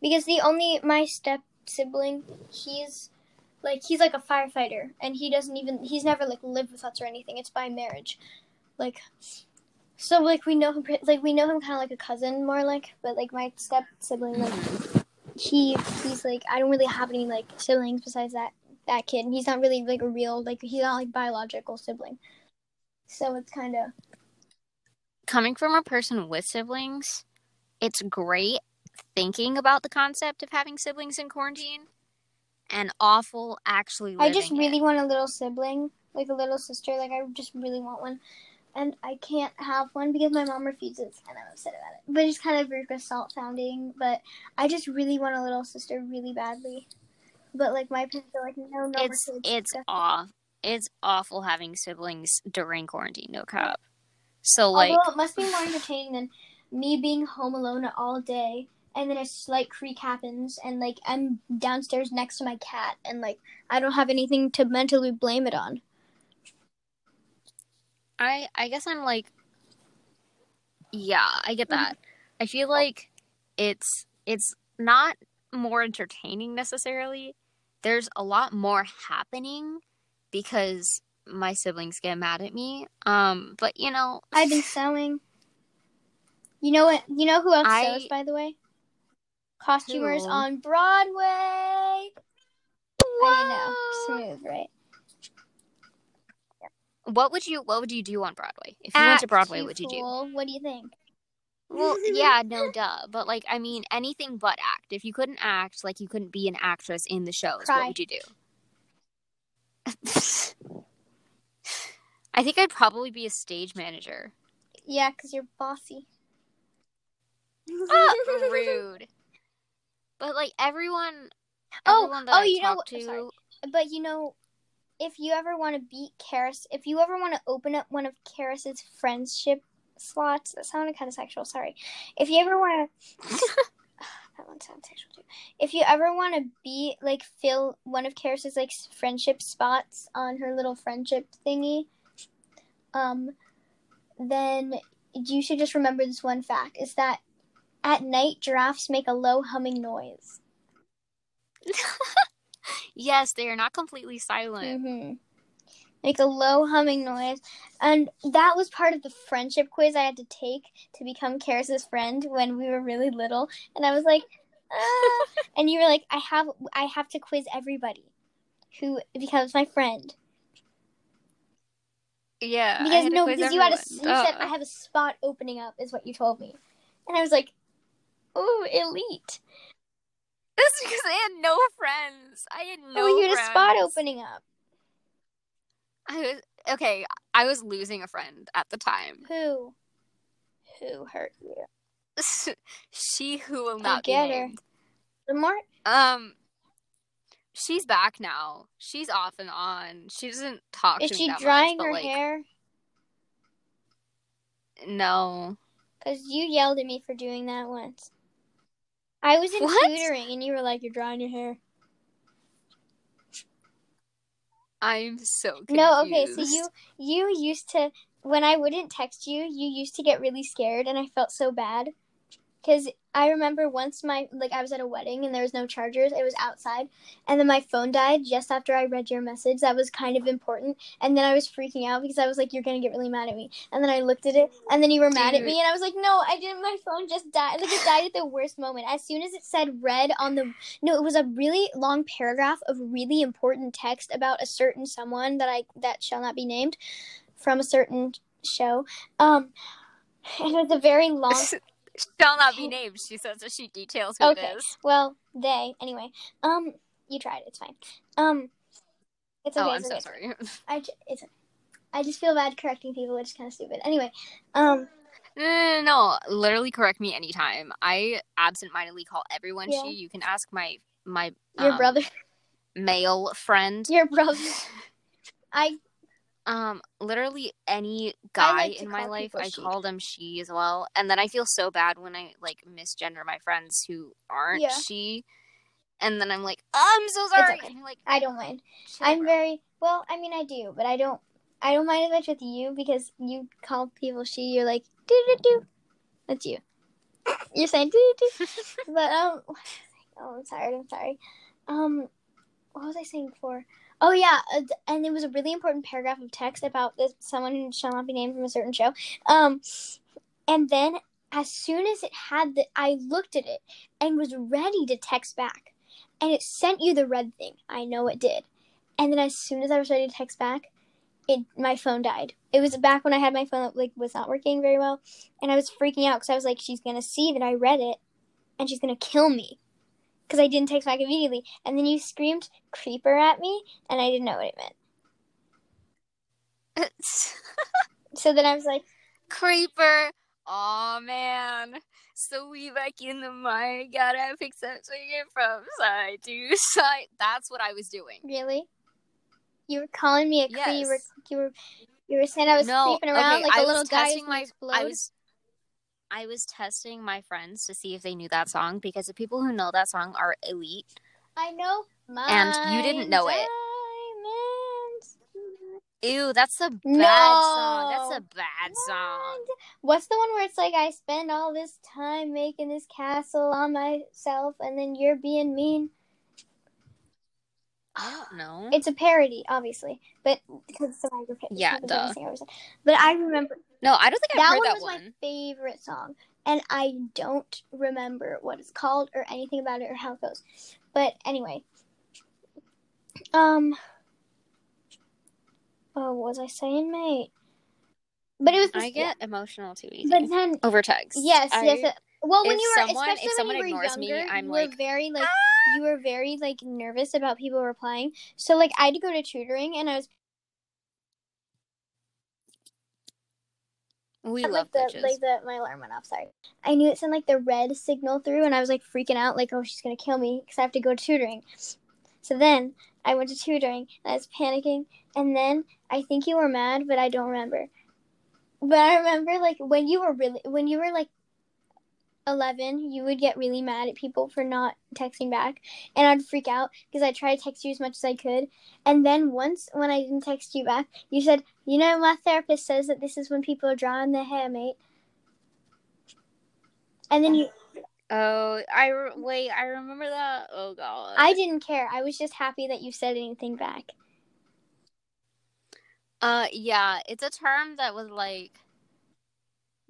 S1: Because the only my step sibling, he's like he's like a firefighter and he doesn't even he's never like lived with us or anything. It's by marriage. Like so like we know him like we know him kind of like a cousin more like, but like my step sibling like he he's like I don't really have any like siblings besides that that kid. And he's not really like a real like he's not like biological sibling. So it's kind of
S2: coming from a person with siblings, it's great thinking about the concept of having siblings in quarantine and awful actually
S1: I just really
S2: it.
S1: want a little sibling, like a little sister. Like I just really want one, and I can't have one because my mom refuses, and I'm upset about it. But it's kind of Veruca Salt sounding. But I just really want a little sister really badly. But like my parents are like, no, no,
S2: it's it's off it's awful having siblings during quarantine no cap so like
S1: Although it must be more entertaining than me being home alone all day, and then a slight creak happens, and like I'm downstairs next to my cat, and like I don't have anything to mentally blame it on.
S2: I i guess i'm like yeah i get that i feel like it's it's not more entertaining necessarily there's a lot more happening because my siblings get mad at me um but you know
S1: I've been sewing. You know what? You know who else
S2: I-
S1: sews, by the way? Costumers
S2: Who?
S1: on Broadway. I know, smooth, right?
S2: What would you what would you do on broadway if you went to broadway what would you do.
S1: What do you think?
S2: Well, yeah, no duh. But like, I mean, anything but act. If you couldn't act, like you couldn't be an actress in the shows,
S1: Cry.
S2: what would you do? I think I'd probably be a stage manager.
S1: Yeah, because you're bossy.
S2: Ah, rude. But like everyone,
S1: Oh,
S2: everyone
S1: oh,
S2: I
S1: you know
S2: to,
S1: sorry. But you know, if you ever want to beat Karis, if you ever want to open up one of Karis's friendship slots, that sounded kind of sexual. Sorry. If you ever want to, that one sounds sexual too. If you ever want to beat like fill one of Karis's like friendship spots on her little friendship thingy, um, then you should just remember this one fact: is that at night giraffes make a low humming noise.
S2: yes, they are not completely silent.
S1: hmm Make a low humming noise. And that was part of the friendship quiz I had to take to become Karis's friend when we were really little. And I was like, ah. and you were like, I have I have to quiz everybody who becomes my friend.
S2: Yeah,
S1: Because no, because you had a you said I have a spot opening up is what you told me. And I was like, Ooh, elite.
S2: That's because I had no friends. I had no. Friends.
S1: Oh, you had a spot opening up.
S2: I was okay. I was losing a friend at the time.
S1: Who? Who hurt you?
S2: she who will not be
S1: get her. The more
S2: Um, she's back now. She's off and on. She doesn't talk
S1: is she drying
S2: much,
S1: her
S2: like,
S1: hair?
S2: No.
S1: Because you yelled at me for doing that once. I was in
S2: What?
S1: tutoring and you were like, You're drying your hair.
S2: I'm so confused.
S1: No, okay, so you you used to when I wouldn't text you, you used to get really scared and I felt so bad. Cause I remember once my like I was at a wedding and there was no chargers, it was outside, and then my phone died just after I read your message. That was kind of important. And then I was freaking out because I was like, You're gonna get really mad at me. And then I looked at it and then you were mad at me and I was like, No, I didn't my phone just died. Like it died at the worst moment. As soon as it said red on the no, it was a really long paragraph of really important text about a certain someone that I that shall not be named from a certain show. Um and it was a very long
S2: shall not be named. She says that she details who
S1: Okay.
S2: it is.
S1: well, they anyway. Um you tried, it's fine. Um it's okay.
S2: oh, I'm
S1: it's
S2: so sorry.
S1: I j- it's. I just feel bad correcting people, which is kind of stupid. Anyway, um
S2: No, no, no, no. Literally correct me anytime. I absentmindedly call everyone
S1: Yeah.
S2: she. You can ask my my
S1: your
S2: um,
S1: brother
S2: male friend.
S1: your brother I
S2: Um, literally any guy
S1: like
S2: in my life, I
S1: she.
S2: call them she as well, and then I feel so bad when I like misgender my friends who aren't
S1: Yeah.
S2: she, and then I'm like, oh, I'm so sorry.
S1: okay.
S2: Like,
S1: I don't mind. I'm
S2: bro."
S1: very well. I mean, I do, but I don't. I don't mind as much with you because you call people she. You're like do do do. That's you. You're saying do do do. But um, oh, I'm tired. I'm sorry. Um, what was I saying before? Oh yeah, uh, and it was a really important paragraph of text about this someone who shall not be named from a certain show. Um, and then as soon as it had the, I looked at it and was ready to text back, and it sent you the red thing. I know it did. And then as soon as I was ready to text back, it my phone died. It was back when I had my phone that like was not working very well, and I was freaking out because I was like, she's gonna see that I read it, and she's gonna kill me because I didn't text back immediately. And then you screamed "creeper" at me, and I didn't know what it meant. So then I was like,
S2: Creeper. Oh man. So we back in the mic, gotta swing it from side to side. That's what I was doing.
S1: really? You were calling me a creeper. You were
S2: Yes.
S1: you were you were saying I was
S2: no,
S1: creeping around
S2: okay,
S1: like
S2: I
S1: a little guy
S2: my. I was I was testing my friends to see if they knew that song because the people who know that song are elite.
S1: I know.
S2: And you didn't know it. Ew, that's a bad
S1: No.
S2: song. That's a bad song.
S1: What's the one where it's like I spend all this time making this castle on myself and then you're being mean?
S2: I don't know.
S1: It's a parody, obviously, but because it's a Tiger
S2: Yeah, duh.
S1: But I remember
S2: no, I don't think I've
S1: that
S2: heard
S1: one
S2: that
S1: was
S2: one.
S1: my favorite song, and I don't remember what it's called or anything about it or how it goes. But anyway, um, oh, what was I saying, mate? But it was.
S2: I get emotional too easy.
S1: But then
S2: over text.
S1: Yes,
S2: I-
S1: yes. Well, when
S2: if
S1: you were,
S2: someone- if
S1: especially
S2: someone
S1: when you were
S2: ignores me,
S1: younger,
S2: I'm
S1: you
S2: like,
S1: were very like ah! you were very like nervous about people replying. So like I had to go to tutoring, and I was
S2: We
S1: had,
S2: love
S1: like the like the my alarm went off. Sorry, I knew it sent like the red signal through, and I was like freaking out, like oh she's gonna kill me because I have to go to tutoring. So then I went to tutoring, and I was panicking, and then I think you were mad, but I don't remember. But I remember like when you were really when you were like 11 you would get really mad at people for not texting back and i'd freak out because i tried to text you as much as i could and then once when i didn't text you back you said you know my therapist says that this is when people are drawing their hair mate and then you
S2: oh, I re- wait. I remember that. Oh god.
S1: i didn't care i was just happy that you said anything back
S2: Uh, yeah. It's a term that was like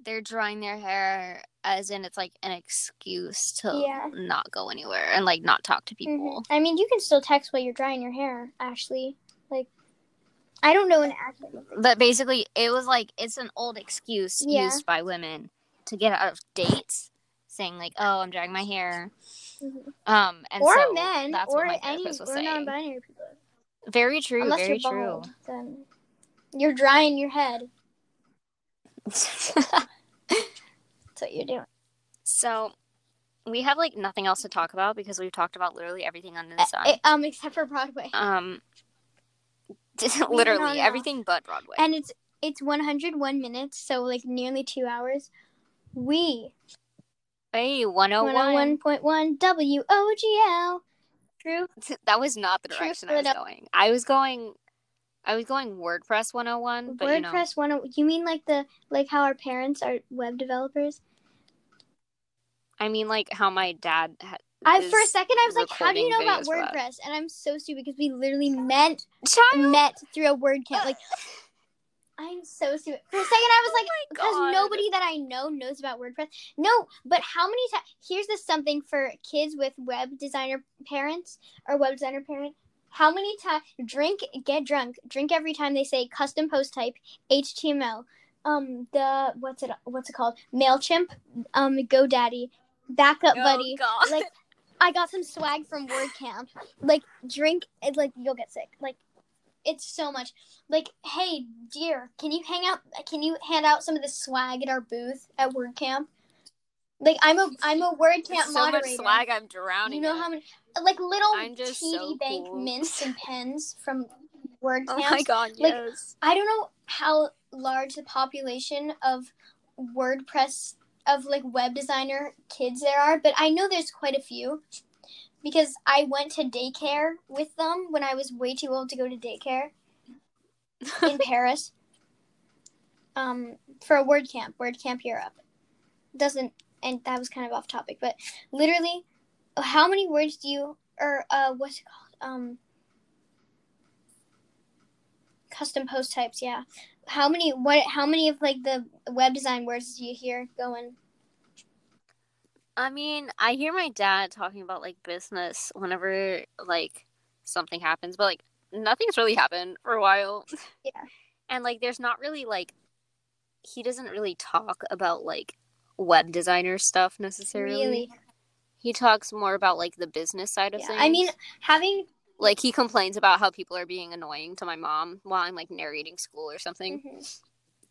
S2: they're drying their hair, as in it's like an excuse to
S1: Yeah.
S2: not go anywhere and like not talk to people.
S1: Mhm. i mean you can still text while you're drying your hair ashley like i don't know an actual
S2: But basically, it was like it's an old excuse
S1: Yeah.
S2: used by women to get out of dates, saying like, "Oh, I'm drying my hair."
S1: Mhm.
S2: Um, and
S1: or
S2: so
S1: men
S2: that's
S1: or
S2: what my
S1: any or
S2: saying.
S1: non-binary people
S2: Very true.
S1: unless
S2: very
S1: you're
S2: true.
S1: bald then you're drying your head that's what you're doing
S2: so we have like nothing else to talk about because we've talked about literally everything under the sun.
S1: Eh, um, except for Broadway,
S2: um, literally everything but Broadway.
S1: and it's it's 101 minutes, so like nearly two hours. We
S2: hey, 101.
S1: 101.1 WOGL. True.
S2: That was not the
S1: True
S2: direction I was going. I was going. I was going WordPress 101, but you know,
S1: WordPress 10. You mean like the like how our parents are web developers?
S2: I mean like how my dad had.
S1: I for a second I was like, how do you know about. WordPress? And I'm so stupid because we literally met
S2: Child!
S1: met through a WordCamp. Like I'm so stupid. For a second I was oh like,
S2: Oh
S1: because nobody that I know knows about WordPress. No, but how many times? Here's this something for kids with web designer parents or web designer parent. How many times drink, get drunk, drink every time they say custom post type, HTML, um, the what's it what's it called, Mailchimp, um, GoDaddy, Backup
S2: Oh,
S1: Buddy.
S2: God.
S1: Like I got some swag from WordCamp. Like drink, it like you'll get sick. Like it's so much. Like, hey, dear, can you hang out? Can you hand out some of the swag at our booth at WordCamp? Like, I'm a I'm a WordCamp
S2: so
S1: moderator.
S2: much swag, I'm drowning.
S1: You know
S2: in
S1: how many like little TD
S2: so
S1: Bank
S2: cool.
S1: mints and pens from WordCamp.
S2: Oh my god,
S1: Like,
S2: yes.
S1: I don't know how large the population of WordPress of like web designer kids there are, but I know there's quite a few because I went to daycare with them when I was way too old to go to daycare in Paris. Um, for a WordCamp, WordCamp Europe. Doesn't and that was kind of off topic, but literally, how many words do you or uh what's it called? Um, custom post types. Yeah, how many? What? How many of like the web design words do you hear going?
S2: I mean, I hear my dad talking about like business whenever like something happens, but like nothing's really happened for a while. Yeah. And like there's not really like he doesn't really talk about like web designer stuff necessarily.
S1: Really?
S2: He talks more about like the business side of
S1: Yeah.
S2: things.
S1: I mean, having
S2: like he complains about how people are being annoying to my mom while I'm like narrating school or something.
S1: Mhm.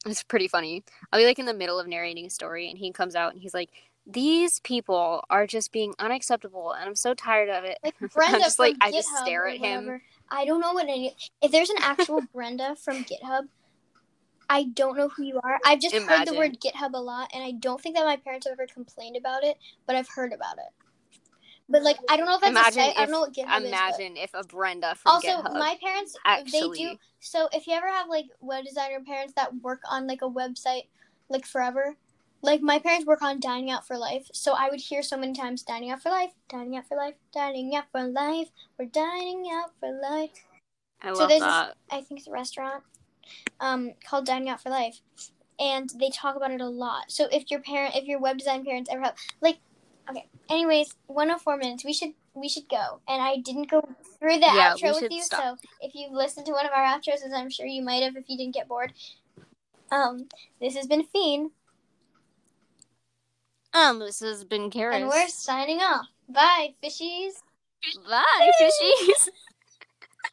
S2: It's pretty funny. I'll be like in the middle of narrating a story and he comes out and he's like, These people are just being unacceptable and I'm so tired of it.
S1: like Brenda
S2: just
S1: from
S2: like- I just stare at him.
S1: I don't know what any. If there's an actual Brenda from GitHub, I don't know who you are. I've just heard the word GitHub a lot, and I don't think that my parents have ever complained about it, but I've heard about it. But like, I don't know if that's
S2: Imagine
S1: a site. I don't know what GitHub is.
S2: Imagine if a Brenda from
S1: also,
S2: GitHub
S1: my parents
S2: actually
S1: they do. So if you ever have like web designer parents that work on like a website like forever, like my parents work on Dining Out for Life, so I would hear so many times Dining Out for Life, Dining Out for Life, Dining Out for Life, we're dining out for life.
S2: I
S1: So
S2: love
S1: there's this-
S2: that.
S1: I think it's a restaurant um, called Dining Out for Life, and they talk about it a lot. So if your parent, if your web design parents ever have like, okay. Anyways, 104 minutes. We should we should go. And I didn't go through the
S2: Yeah,
S1: outro with you,
S2: stop.
S1: so if you listened to one of our outros, as I'm sure you might have if you didn't get bored. Um, this has been Phine,
S2: Um, this has been Karis.
S1: and we're signing off. Bye, fishies.
S2: Bye, fishies.